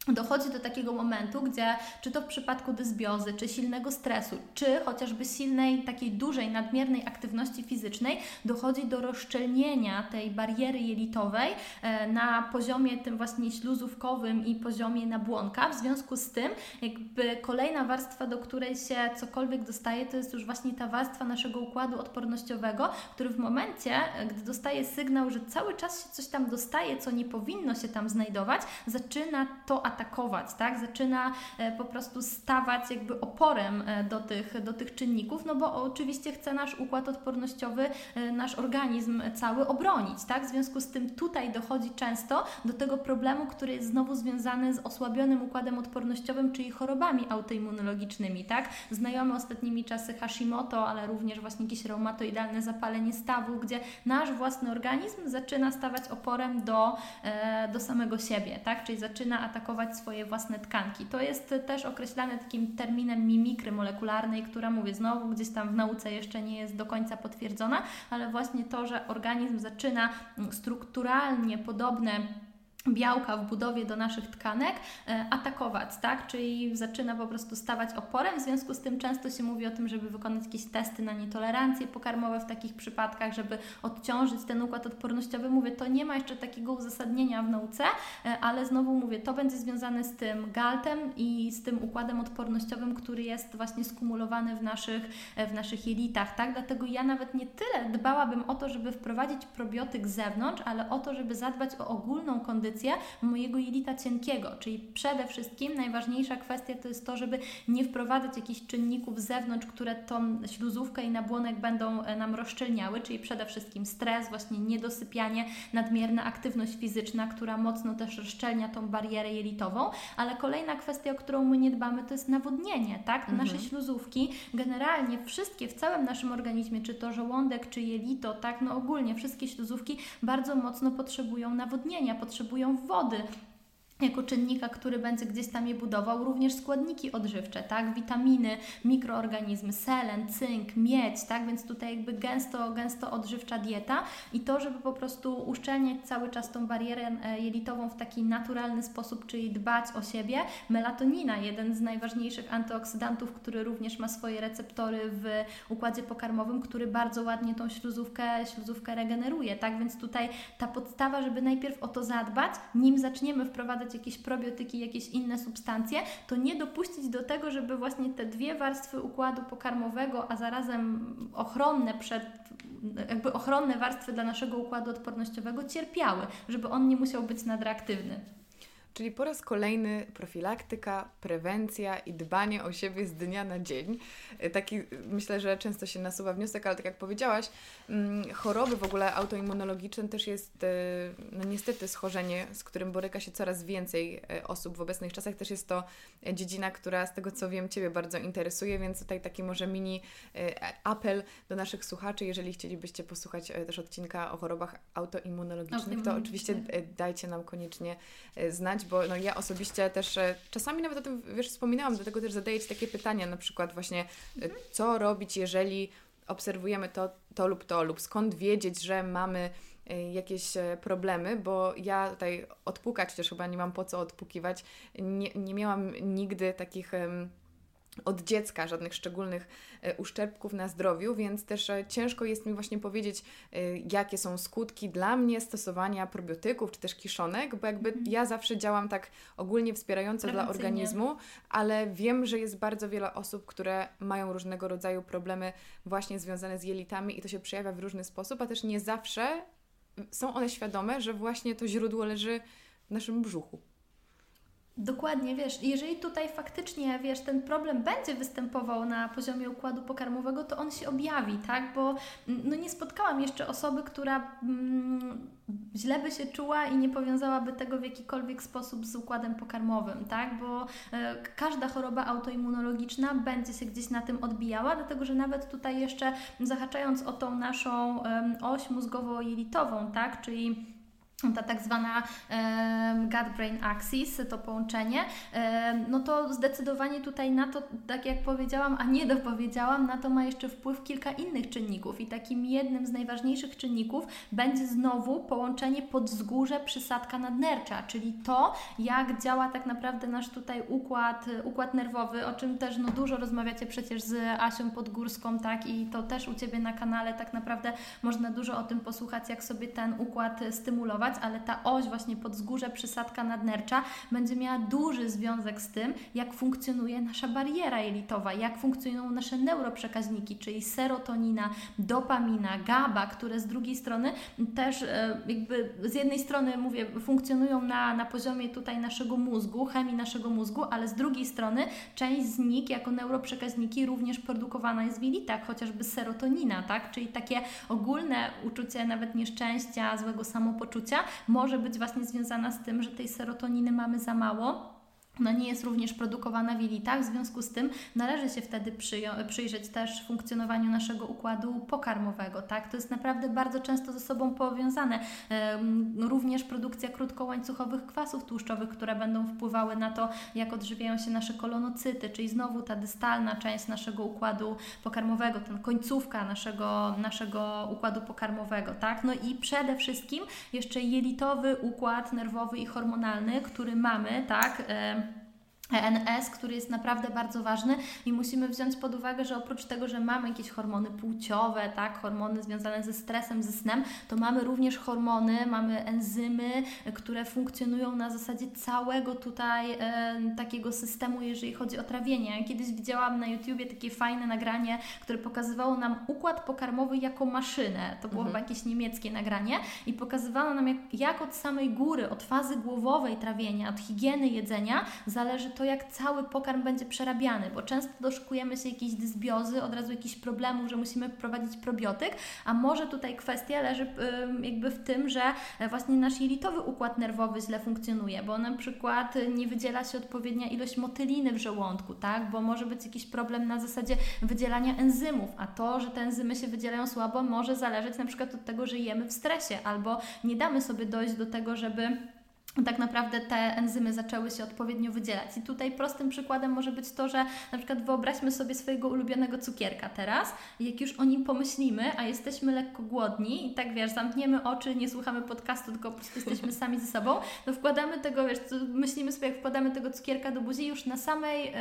dochodzi do takiego momentu, gdzie czy to w przypadku dysbiozy, czy silnego stresu, czy chociażby silnej, takiej dużej, nadmiernej aktywności fizycznej, dochodzi do rozszczelnienia tej bariery jelitowej e, na poziomie tym właśnie śluzówkowym i poziomie nabłonka. W związku z tym, jakby kolejna warstwa, do której się cokolwiek dostaje, to jest już właśnie ta warstwa naszego układu odpornościowego, który w momencie, gdy dostaje sygnał, że cały czas się coś tam dostaje, co nie powinno się tam znajdować, zaczyna to atakować atakować, tak? Zaczyna po prostu stawać jakby oporem do tych, do tych czynników, no bo oczywiście chce nasz układ odpornościowy, nasz organizm cały obronić, tak? W związku z tym tutaj dochodzi często do tego problemu, który jest znowu związany z osłabionym układem odpornościowym, czyli chorobami autoimmunologicznymi, tak? Znajomy ostatnimi czasy Hashimoto, ale również właśnie jakieś reumatoidalne zapalenie stawu, gdzie nasz własny organizm zaczyna stawać oporem do, e, do samego siebie, tak? Czyli zaczyna atakować swoje własne tkanki. To jest też określane takim terminem mimikry molekularnej, która mówię znowu gdzieś tam w nauce jeszcze nie jest do końca potwierdzona, ale właśnie to, że organizm zaczyna strukturalnie podobne białka w budowie do naszych tkanek e, atakować, tak? Czyli zaczyna po prostu stawać oporem, w związku z tym często się mówi o tym, żeby wykonać jakieś testy na nietolerancje pokarmowe w takich przypadkach, żeby odciążyć ten układ odpornościowy. Mówię, to nie ma jeszcze takiego uzasadnienia w nauce, e, ale znowu mówię, to będzie związane z tym galtem i z tym układem odpornościowym, który jest właśnie skumulowany w naszych, e, w naszych jelitach, tak? Dlatego ja nawet nie tyle dbałabym o to, żeby wprowadzić probiotyk z zewnątrz, ale o to, żeby zadbać o ogólną kondycję mojego jelita cienkiego, czyli przede wszystkim najważniejsza kwestia to jest to, żeby nie wprowadzać jakichś czynników z zewnątrz, które tą śluzówkę i nabłonek będą e, nam rozszczelniały, czyli przede wszystkim stres, właśnie niedosypianie, nadmierna aktywność fizyczna, która mocno też rozszczelnia tą barierę jelitową, ale kolejna kwestia, o którą my nie dbamy, to jest nawodnienie, tak? Mhm. Nasze śluzówki, generalnie wszystkie w całym naszym organizmie, czy to żołądek, czy jelito, tak? No ogólnie wszystkie śluzówki bardzo mocno potrzebują nawodnienia, potrzebują wody jako czynnika, który będzie gdzieś tam je budował, również składniki odżywcze, tak, witaminy, mikroorganizmy, selen, cynk, miedź, tak, więc tutaj jakby gęsto, gęsto odżywcza dieta i to, żeby po prostu uszczelniać cały czas tą barierę e, jelitową w taki naturalny sposób, czyli dbać o siebie. Melatonina, jeden z najważniejszych antyoksydantów, który również ma swoje receptory w układzie pokarmowym, który bardzo ładnie tą śluzówkę, śluzówkę regeneruje, tak, więc tutaj ta podstawa, żeby najpierw o to zadbać, nim zaczniemy wprowadzać jakieś probiotyki, jakieś inne substancje, to nie dopuścić do tego, żeby właśnie te dwie warstwy układu pokarmowego, a zarazem ochronne przed jakby ochronne warstwy dla naszego układu odpornościowego cierpiały, żeby on nie musiał być nadreaktywny. Czyli po raz kolejny profilaktyka, prewencja i dbanie o siebie z dnia na dzień. E, taki myślę, że często się nasuwa wniosek, ale tak jak powiedziałaś, mm, choroby w ogóle autoimmunologiczne też jest e, no niestety schorzenie, z którym boryka się coraz więcej e, osób w obecnych czasach. Też jest to dziedzina, która z tego co wiem Ciebie bardzo interesuje, więc tutaj taki może mini apel do naszych słuchaczy, jeżeli chcielibyście posłuchać też odcinka o chorobach autoimmunologicznych, to oczywiście dajcie nam koniecznie znać, bo no, ja osobiście też e, czasami nawet o tym wiesz, wspominałam, dlatego też zadaję Ci takie pytania, na przykład właśnie mhm. co robić, jeżeli obserwujemy to, to lub to, lub skąd wiedzieć, że mamy e, jakieś problemy, bo ja tutaj odpukać, chociaż chyba nie mam po co odpukiwać, nie, nie miałam nigdy takich od dziecka żadnych szczególnych e, uszczerbków na zdrowiu, więc też e, ciężko jest mi właśnie powiedzieć, e, jakie są skutki dla mnie stosowania probiotyków czy też kiszonek, bo jakby mhm. ja zawsze działam tak ogólnie wspierająco dla organizmu, ale wiem, że jest bardzo wiele osób, które mają różnego rodzaju problemy właśnie związane z jelitami i to się przejawia w różny sposób, a też nie zawsze są one świadome, że właśnie to źródło leży w naszym brzuchu. Dokładnie, wiesz, jeżeli tutaj faktycznie, wiesz, ten problem będzie występował na poziomie układu pokarmowego, to on się objawi, tak? Bo mm, no nie spotkałam jeszcze osoby, która mm, źle by się czuła i nie powiązałaby tego w jakikolwiek sposób z układem pokarmowym, tak? Bo e, każda choroba autoimmunologiczna będzie się gdzieś na tym odbijała, dlatego że nawet tutaj jeszcze zahaczając o tą naszą e, oś mózgowo-jelitową, tak? Czyli ta tak zwana gut-brain axis, to połączenie, no to zdecydowanie tutaj na to, tak jak powiedziałam, a nie dopowiedziałam, na to ma jeszcze wpływ kilka innych czynników. I takim jednym z najważniejszych czynników będzie znowu połączenie podzgórze przysadka nadnercza, czyli to, jak działa tak naprawdę nasz tutaj układ, układ nerwowy, o czym też no, dużo rozmawiacie przecież z Asią Podgórską, tak, i to też u Ciebie na kanale tak naprawdę można dużo o tym posłuchać, jak sobie ten układ stymulować, ale ta oś właśnie podzgórze, przysadka nadnercza będzie miała duży związek z tym, jak funkcjonuje nasza bariera jelitowa, jak funkcjonują nasze neuroprzekaźniki, czyli serotonina, dopamina, GABA, które z drugiej strony też e, jakby z jednej strony mówię, funkcjonują na, na poziomie tutaj naszego mózgu, chemii naszego mózgu, ale z drugiej strony część z nich jako neuroprzekaźniki również produkowana jest w jelitach, chociażby serotonina, tak? Czyli takie ogólne uczucie nawet nieszczęścia, złego samopoczucia może być właśnie związana z tym, że tej serotoniny mamy za mało ona nie jest również produkowana w jelitach, w związku z tym należy się wtedy przyjrzeć też funkcjonowaniu naszego układu pokarmowego. Tak? To jest naprawdę bardzo często ze sobą powiązane. Również produkcja krótkołańcuchowych kwasów tłuszczowych, które będą wpływały na to, jak odżywiają się nasze kolonocyty, czyli znowu ta dystalna część naszego układu pokarmowego, ten końcówka naszego, naszego układu pokarmowego. Tak? No i przede wszystkim jeszcze jelitowy układ nerwowy i hormonalny, który mamy, tak? ENS, który jest naprawdę bardzo ważny i musimy wziąć pod uwagę, że oprócz tego, że mamy jakieś hormony płciowe, tak, hormony związane ze stresem, ze snem, to mamy również hormony, mamy enzymy, które funkcjonują na zasadzie całego tutaj e, takiego systemu, jeżeli chodzi o trawienie. Kiedyś widziałam na YouTubie takie fajne nagranie, które pokazywało nam układ pokarmowy jako maszynę. To było mhm. chyba jakieś niemieckie nagranie i pokazywało nam, jak, jak od samej góry, od fazy głowowej trawienia, od higieny jedzenia zależy to, jak cały pokarm będzie przerabiany, bo często doszukujemy się jakiejś dysbiozy, od razu jakichś problemów, że musimy wprowadzić probiotyk, a może tutaj kwestia leży jakby w tym, że e, właśnie nasz jelitowy układ nerwowy źle funkcjonuje, bo na przykład nie wydziela się odpowiednia ilość motyliny w żołądku, tak? Bo może być jakiś problem na zasadzie wydzielania enzymów, a to, że te enzymy się wydzielają słabo, może zależeć na przykład od tego, że jemy w stresie albo nie damy sobie dojść do tego, żeby tak naprawdę te enzymy zaczęły się odpowiednio wydzielać. I tutaj prostym przykładem może być to, że na przykład wyobraźmy sobie swojego ulubionego cukierka teraz, jak już o nim pomyślimy, a jesteśmy lekko głodni i tak wiesz, zamkniemy oczy, nie słuchamy podcastu, tylko po prostu jesteśmy sami ze sobą, to wkładamy tego, wiesz, myślimy sobie, jak wkładamy tego cukierka do buzi, już na samej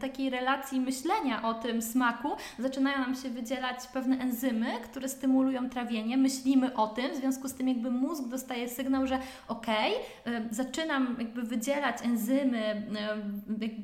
takiej relacji myślenia o tym smaku zaczynają nam się wydzielać pewne enzymy, które stymulują trawienie, myślimy o tym, w związku z tym jakby mózg dostaje sygnał, że okej, okay, zaczynam jakby wydzielać enzymy,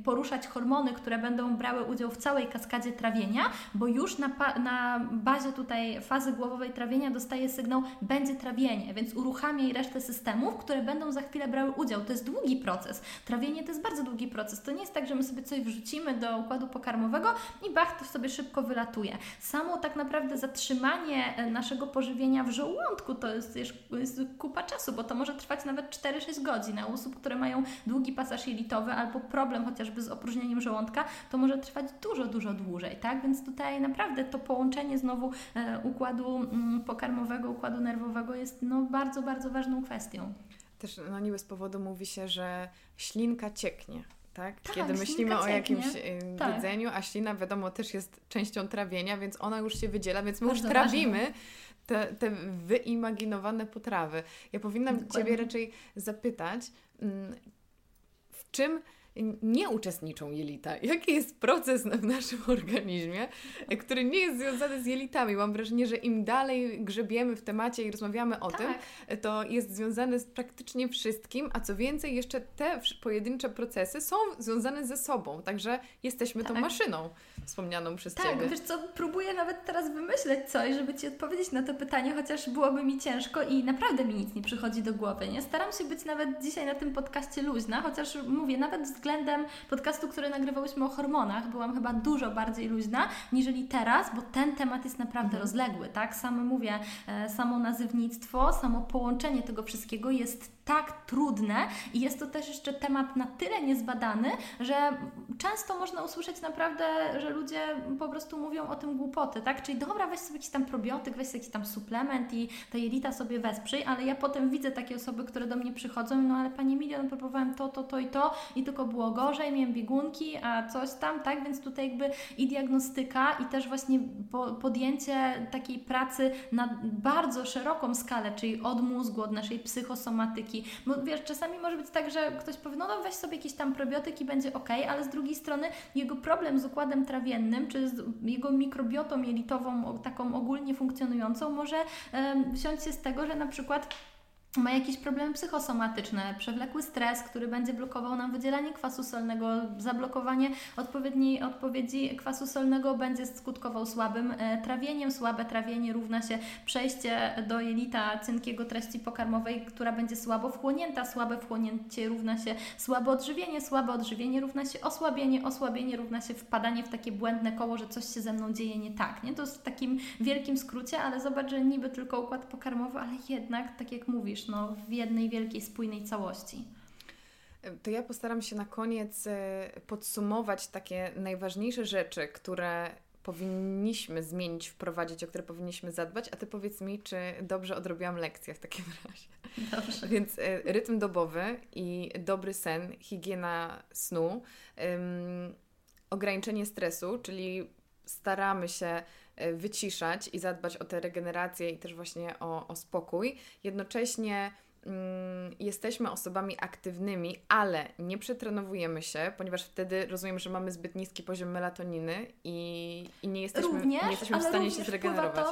poruszać hormony, które będą brały udział w całej kaskadzie trawienia, bo już na, na bazie tutaj fazy głowowej trawienia dostaje sygnał, będzie trawienie, więc uruchamiaj resztę systemów, które będą za chwilę brały udział. To jest długi proces. Trawienie to jest bardzo długi proces. To nie jest tak, że my sobie coś wrzucimy do układu pokarmowego i bach, to sobie szybko wylatuje. Samo tak naprawdę zatrzymanie e, naszego pożywienia w żołądku to jest, jest kupa czasu, bo to może trwać nawet 4-6 godzin. A u osób, które mają długi pasaż jelitowy albo problem chociażby z opróżnieniem żołądka, to może trwać dużo, dużo dłużej, tak? Więc tutaj naprawdę to połączenie znowu e, układu mm, pokarmowego, układu nerwowego jest no, bardzo, bardzo ważną kwestią. Też no nie bez powodu mówi się, że ślinka cieknie. Tak? tak? Kiedy myślimy o jakimś y, tak. jedzeniu, a ślina wiadomo też jest częścią trawienia, więc ona już się wydziela, więc my Bardzo już trawimy. Ważne te, te wyimaginowane potrawy. Ja powinnam Dokładnie. Ciebie raczej zapytać, mm, w czym nie uczestniczą jelita. Jaki jest proces w naszym organizmie, który nie jest związany z jelitami? Mam wrażenie, że im dalej grzebiemy w temacie i rozmawiamy o tak. tym, to jest związane z praktycznie wszystkim, a co więcej, jeszcze te pojedyncze procesy są związane ze sobą, także jesteśmy tak. tą maszyną wspomnianą przez tak, Ciebie. Tak, wiesz co, próbuję nawet teraz wymyśleć coś, żeby Ci odpowiedzieć na to pytanie, chociaż byłoby mi ciężko i naprawdę mi nic nie przychodzi do głowy, nie? Staram się być nawet dzisiaj na tym podcaście luźna, chociaż mówię, nawet względem podcastu, który nagrywałyśmy o hormonach, byłam chyba dużo bardziej luźna, niżeli teraz, bo ten temat jest naprawdę mhm. rozległy, tak? Samo mówię, e, samo nazywnictwo, samo połączenie tego wszystkiego jest tak trudne i jest to też jeszcze temat na tyle niezbadany, że często można usłyszeć naprawdę, że ludzie po prostu mówią o tym głupoty, tak? Czyli dobra, weź sobie jakiś tam probiotyk, weź sobie jakiś tam suplement i ta jelita sobie wesprzyj, ale ja potem widzę takie osoby, które do mnie przychodzą, no ale Pani Milion, próbowałem to, to, to i to i tylko było gorzej, miałem biegunki, a coś tam, tak? Więc tutaj jakby i diagnostyka i też właśnie podjęcie takiej pracy na bardzo szeroką skalę, czyli od mózgu, od naszej psychosomatyki, bo wiesz, czasami może być tak, że ktoś powie, no, no weź sobie jakiś tam probiotyk i będzie ok, ale z drugiej strony jego problem z układem trawiennym, czy z jego mikrobiotą jelitową, taką ogólnie funkcjonującą, może wziąć się z tego, że na przykład ma jakieś problemy psychosomatyczne, przewlekły stres, który będzie blokował nam wydzielanie kwasu solnego, zablokowanie odpowiedniej odpowiedzi kwasu solnego będzie skutkował słabym e, trawieniem. Słabe trawienie równa się przejście do jelita cienkiego treści pokarmowej, która będzie słabo wchłonięta. Słabe wchłonięcie równa się słabe odżywienie, słabe odżywienie równa się osłabienie, osłabienie równa się wpadanie w takie błędne koło, że coś się ze mną dzieje nie tak. Nie? To jest w takim wielkim skrócie, ale zobacz, że niby tylko układ pokarmowy, ale jednak, tak jak mówisz, no, w jednej wielkiej, spójnej całości. To ja postaram się na koniec e, podsumować takie najważniejsze rzeczy, które powinniśmy zmienić, wprowadzić, o które powinniśmy zadbać, a Ty powiedz mi, czy dobrze odrobiłam lekcję w takim razie. Dobrze. Więc e, rytm dobowy i dobry sen, higiena snu, um, ograniczenie stresu, czyli staramy się wyciszać i zadbać o tę regenerację i też właśnie o, o spokój. Jednocześnie mm, jesteśmy osobami aktywnymi, ale nie przetrenowujemy się, ponieważ wtedy rozumiem, że mamy zbyt niski poziom melatoniny i, i nie jesteśmy, również, nie jesteśmy w stanie się zregenerować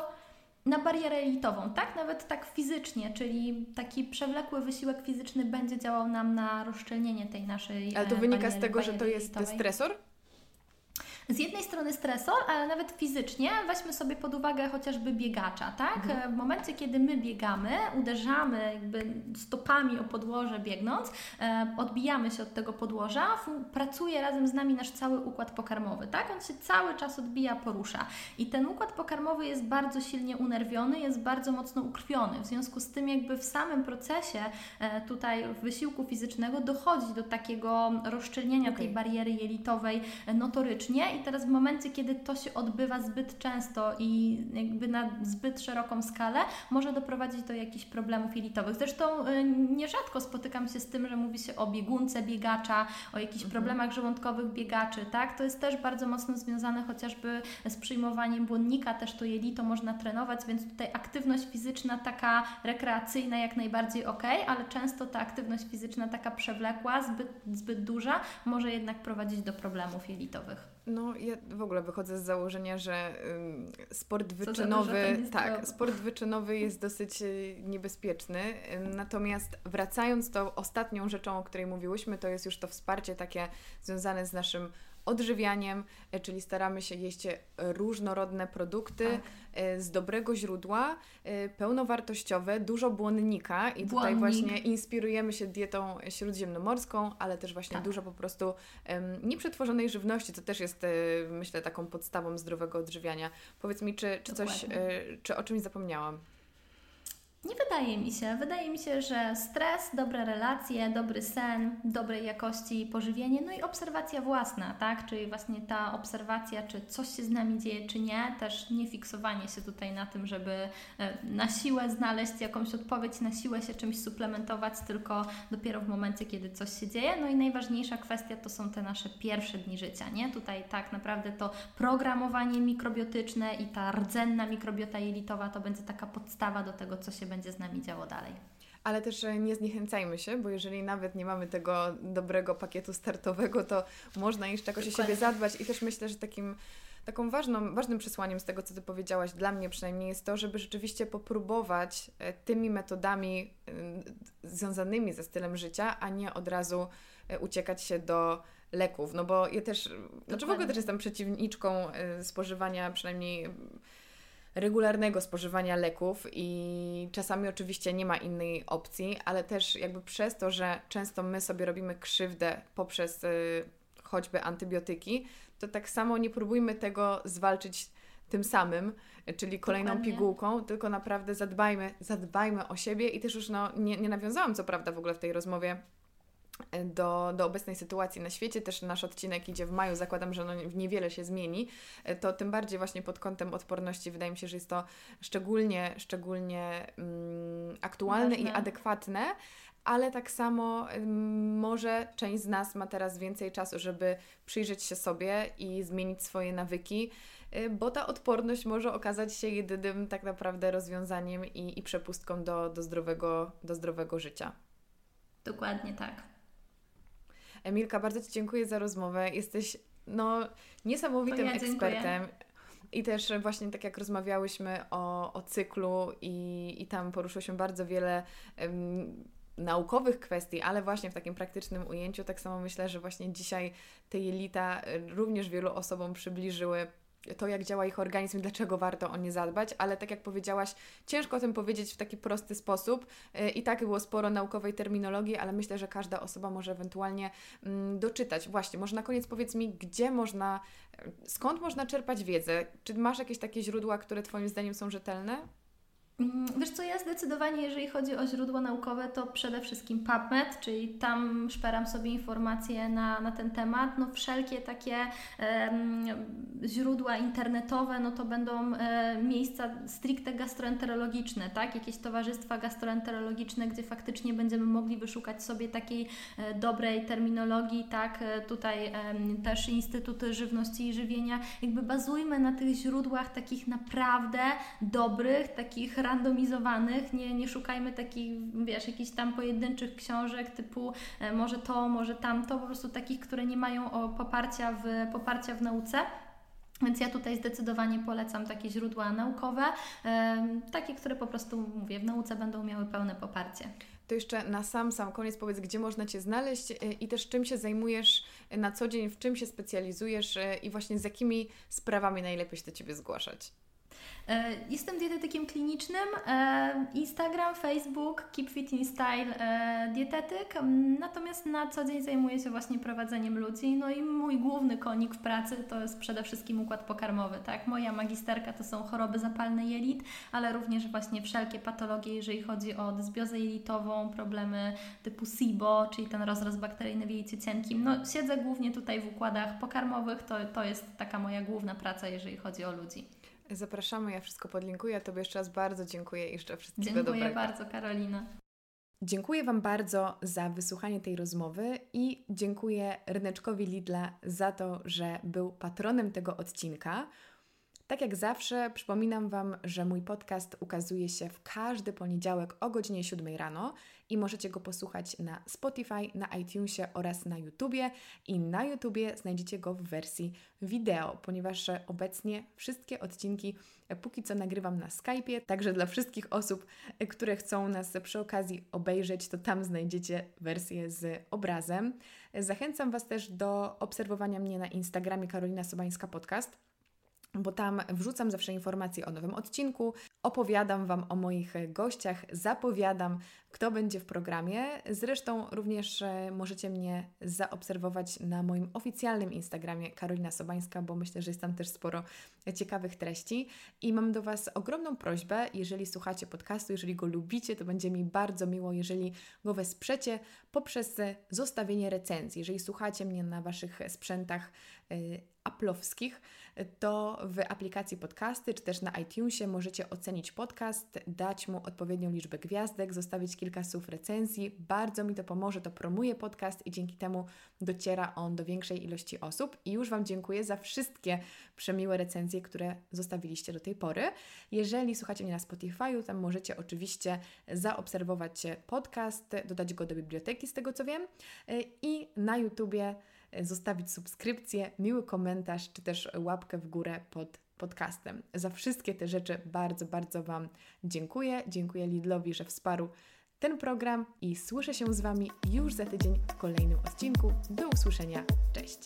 na barierę elitową, tak? Nawet tak fizycznie, czyli taki przewlekły wysiłek fizyczny będzie działał nam na rozszczelnienie tej naszej Ale to e, wynika z tego, że to jest elitowej. stresor? Z jednej strony stresor, ale nawet fizycznie weźmy sobie pod uwagę chociażby biegacza, tak? Mhm. W momencie, kiedy my biegamy, uderzamy jakby stopami o podłoże biegnąc, e, odbijamy się od tego podłoża, pracuje razem z nami nasz cały układ pokarmowy, tak? On się cały czas odbija, porusza. I ten układ pokarmowy jest bardzo silnie unerwiony, jest bardzo mocno ukrwiony. W związku z tym jakby w samym procesie e, tutaj wysiłku fizycznego dochodzi do takiego rozszczelnienia okay. tej bariery jelitowej e, notorycznie i teraz w momencie, kiedy to się odbywa zbyt często i jakby na zbyt szeroką skalę, może doprowadzić do jakichś problemów jelitowych. Zresztą y, nierzadko spotykam się z tym, że mówi się o biegunce biegacza, o jakichś mhm. problemach żołądkowych biegaczy, tak? To jest też bardzo mocno związane chociażby z przyjmowaniem błonnika, też to jelito można trenować, więc tutaj aktywność fizyczna taka rekreacyjna jak najbardziej ok, ale często ta aktywność fizyczna taka przewlekła, zbyt, zbyt duża, może jednak prowadzić do problemów jelitowych. No, ja w ogóle wychodzę z założenia, że sport wyczynowy, tak, sport wyczynowy jest dosyć y, niebezpieczny. Natomiast wracając do ostatnią rzeczą, o której mówiłyśmy, to jest już to wsparcie takie związane z naszym odżywianiem, e, czyli staramy się jeść różnorodne produkty tak. E, z dobrego źródła, e, pełnowartościowe, dużo błonnika i Błonnik. tutaj właśnie inspirujemy się dietą śródziemnomorską, ale też właśnie tak. dużo po prostu nieprzetworzonej żywności, co też jest myślę taką podstawą zdrowego odżywiania. Powiedz mi, czy, czy coś, czy o czymś zapomniałam? Nie wydaje mi się. Wydaje mi się, że stres, dobre relacje, dobry sen, dobrej jakości pożywienie, no i obserwacja własna, tak? Czyli właśnie ta obserwacja, czy coś się z nami dzieje, czy nie, też nie fiksowanie się tutaj na tym, żeby e, na siłę znaleźć jakąś odpowiedź, na siłę się czymś suplementować, tylko dopiero w momencie, kiedy coś się dzieje. No i najważniejsza kwestia to są te nasze pierwsze dni życia, nie? Tutaj tak naprawdę to programowanie mikrobiotyczne i ta rdzenna mikrobiota jelitowa to będzie taka podstawa do tego, co się będzie z nami działo dalej. Ale też e, nie zniechęcajmy się, bo jeżeli nawet nie mamy tego dobrego pakietu startowego, to można jeszcze jakoś o siebie zadbać i też myślę, że takim taką ważną, ważnym przesłaniem z tego, co Ty powiedziałaś, dla mnie przynajmniej, jest to, żeby rzeczywiście popróbować e, tymi metodami e, związanymi ze stylem życia, a nie od razu uciekać się do leków. No bo ja też, znaczy w ogóle też jestem przeciwniczką spożywania przynajmniej regularnego spożywania leków i czasami oczywiście nie ma innej opcji, ale też jakby przez to, że często my sobie robimy krzywdę poprzez y, choćby antybiotyki, to tak samo nie próbujmy tego zwalczyć tym samym, czyli kolejną Dokładnie. pigułką, tylko naprawdę zadbajmy, zadbajmy o siebie i też już no, nie, nie nawiązałam co prawda w ogóle w tej rozmowie do, do obecnej sytuacji na świecie. Też nasz odcinek idzie w maju, zakładam, że no niewiele się zmieni. To tym bardziej właśnie pod kątem odporności wydaje mi się, że jest to szczególnie, szczególnie mm, aktualne Ważne. i adekwatne. Ale tak samo może część z nas ma teraz więcej czasu, żeby przyjrzeć się sobie i zmienić swoje nawyki, y, bo ta odporność może okazać się jedynym tak naprawdę rozwiązaniem i, i przepustką do, do, zdrowego, do zdrowego życia. Dokładnie tak. Emilka, bardzo Ci dziękuję za rozmowę. Jesteś no, niesamowitym ja ekspertem. I też właśnie tak jak rozmawiałyśmy o, o cyklu i, i tam poruszyło się bardzo wiele um, naukowych kwestii, ale właśnie w takim praktycznym ujęciu, tak samo myślę, że właśnie dzisiaj te jelita również wielu osobom przybliżyły to, jak działa ich organizm i dlaczego warto o nie zadbać, ale tak jak powiedziałaś, ciężko o tym powiedzieć w taki prosty sposób. Y, I tak było sporo naukowej terminologii, ale myślę, że każda osoba może ewentualnie mm, doczytać. Właśnie, może na koniec powiedz mi, gdzie można, skąd można czerpać wiedzę? Czy masz jakieś takie źródła, które Twoim zdaniem są rzetelne? Mm, wiesz co, ja zdecydowanie, jeżeli chodzi o źródła naukowe, to przede wszystkim PubMed, czyli tam szperam sobie informacje na, na ten temat. No wszelkie takie źródła internetowe, no to będą e, miejsca stricte gastroenterologiczne, tak? Jakieś towarzystwa gastroenterologiczne, gdzie faktycznie będziemy mogli wyszukać sobie takiej e, dobrej terminologii, tak? E, tutaj też Instytuty Żywności i Żywienia. Jakby bazujmy na tych źródłach takich naprawdę dobrych, takich randomizowanych, nie, nie szukajmy takich, wiesz, jakichś tam pojedynczych książek typu e, może to, może tamto, po prostu takich, które nie mają poparcia w, poparcia w nauce. Więc ja tutaj zdecydowanie polecam takie źródła naukowe, takie, które po prostu, mówię, w nauce będą miały pełne poparcie. To jeszcze na sam, sam koniec powiedz, gdzie można Cię znaleźć e, i też czym się zajmujesz na co dzień, w czym się specjalizujesz e, i właśnie z jakimi sprawami najlepiej się do Ciebie zgłaszać. E, jestem dietetykiem klinicznym. E, Instagram, Facebook, Keep Fit in Style e, dietetyk. Natomiast na co dzień zajmuję się właśnie prowadzeniem ludzi. No i mój główny konik w pracy to jest przede wszystkim układ pokarmowy. Tak? Moja magisterka to są choroby zapalne jelit, ale również właśnie wszelkie patologie, jeżeli chodzi o dysbiozę jelitową, problemy typu SIBO, czyli ten rozrost bakteryjny w jelicie cienkim. No siedzę głównie tutaj w układach pokarmowych. To, to jest taka moja główna praca, jeżeli chodzi o ludzi. Zapraszamy, ja wszystko podlinkuję. Tobie jeszcze raz bardzo dziękuję i jeszcze wszystkiego dziękuję dobrego. Dziękuję bardzo, Karolina. Dziękuję Wam bardzo za wysłuchanie tej rozmowy i dziękuję Ryneczkowi Lidla za to, że był patronem tego odcinka. Tak jak zawsze, przypominam Wam, że mój podcast ukazuje się w każdy poniedziałek o godzinie 7 rano i możecie go posłuchać na Spotify, na iTunesie oraz na YouTubie. I na YouTubie znajdziecie go w wersji wideo, ponieważ obecnie wszystkie odcinki póki co nagrywam na Skype'ie, także dla wszystkich osób, które chcą nas przy okazji obejrzeć, to tam znajdziecie wersję z obrazem. Zachęcam Was też do obserwowania mnie na Instagramie Karolina Sobańska Podcast bo tam wrzucam zawsze informacje o nowym odcinku, opowiadam Wam o moich gościach, zapowiadam, kto będzie w programie. Zresztą również e, możecie mnie zaobserwować na moim oficjalnym Instagramie Karolina Sobańska, bo myślę, że jest tam też sporo ciekawych treści. I mam do Was ogromną prośbę, jeżeli słuchacie podcastu, jeżeli go lubicie, to będzie mi bardzo miło, jeżeli go wesprzecie poprzez zostawienie recenzji. Jeżeli słuchacie mnie na Waszych sprzętach y, aplowskich, to w aplikacji podcasty, czy też na iTunesie możecie ocenić podcast, dać mu odpowiednią liczbę gwiazdek, zostawić kilka słów recenzji. Bardzo mi to pomoże, to promuje podcast i dzięki temu dociera on do większej ilości osób. I już Wam dziękuję za wszystkie przemiłe recenzje, które zostawiliście do tej pory. Jeżeli słuchacie mnie na Spotify'u, tam możecie oczywiście zaobserwować podcast, dodać go do biblioteki, z tego co wiem, i na YouTubie zostawić subskrypcję, miły komentarz czy też łapkę w górę pod podcastem. Za wszystkie te rzeczy bardzo, bardzo Wam dziękuję. Dziękuję Lidlowi, że wsparł ten program i słyszę się z Wami już za tydzień w kolejnym odcinku. Do usłyszenia. Cześć!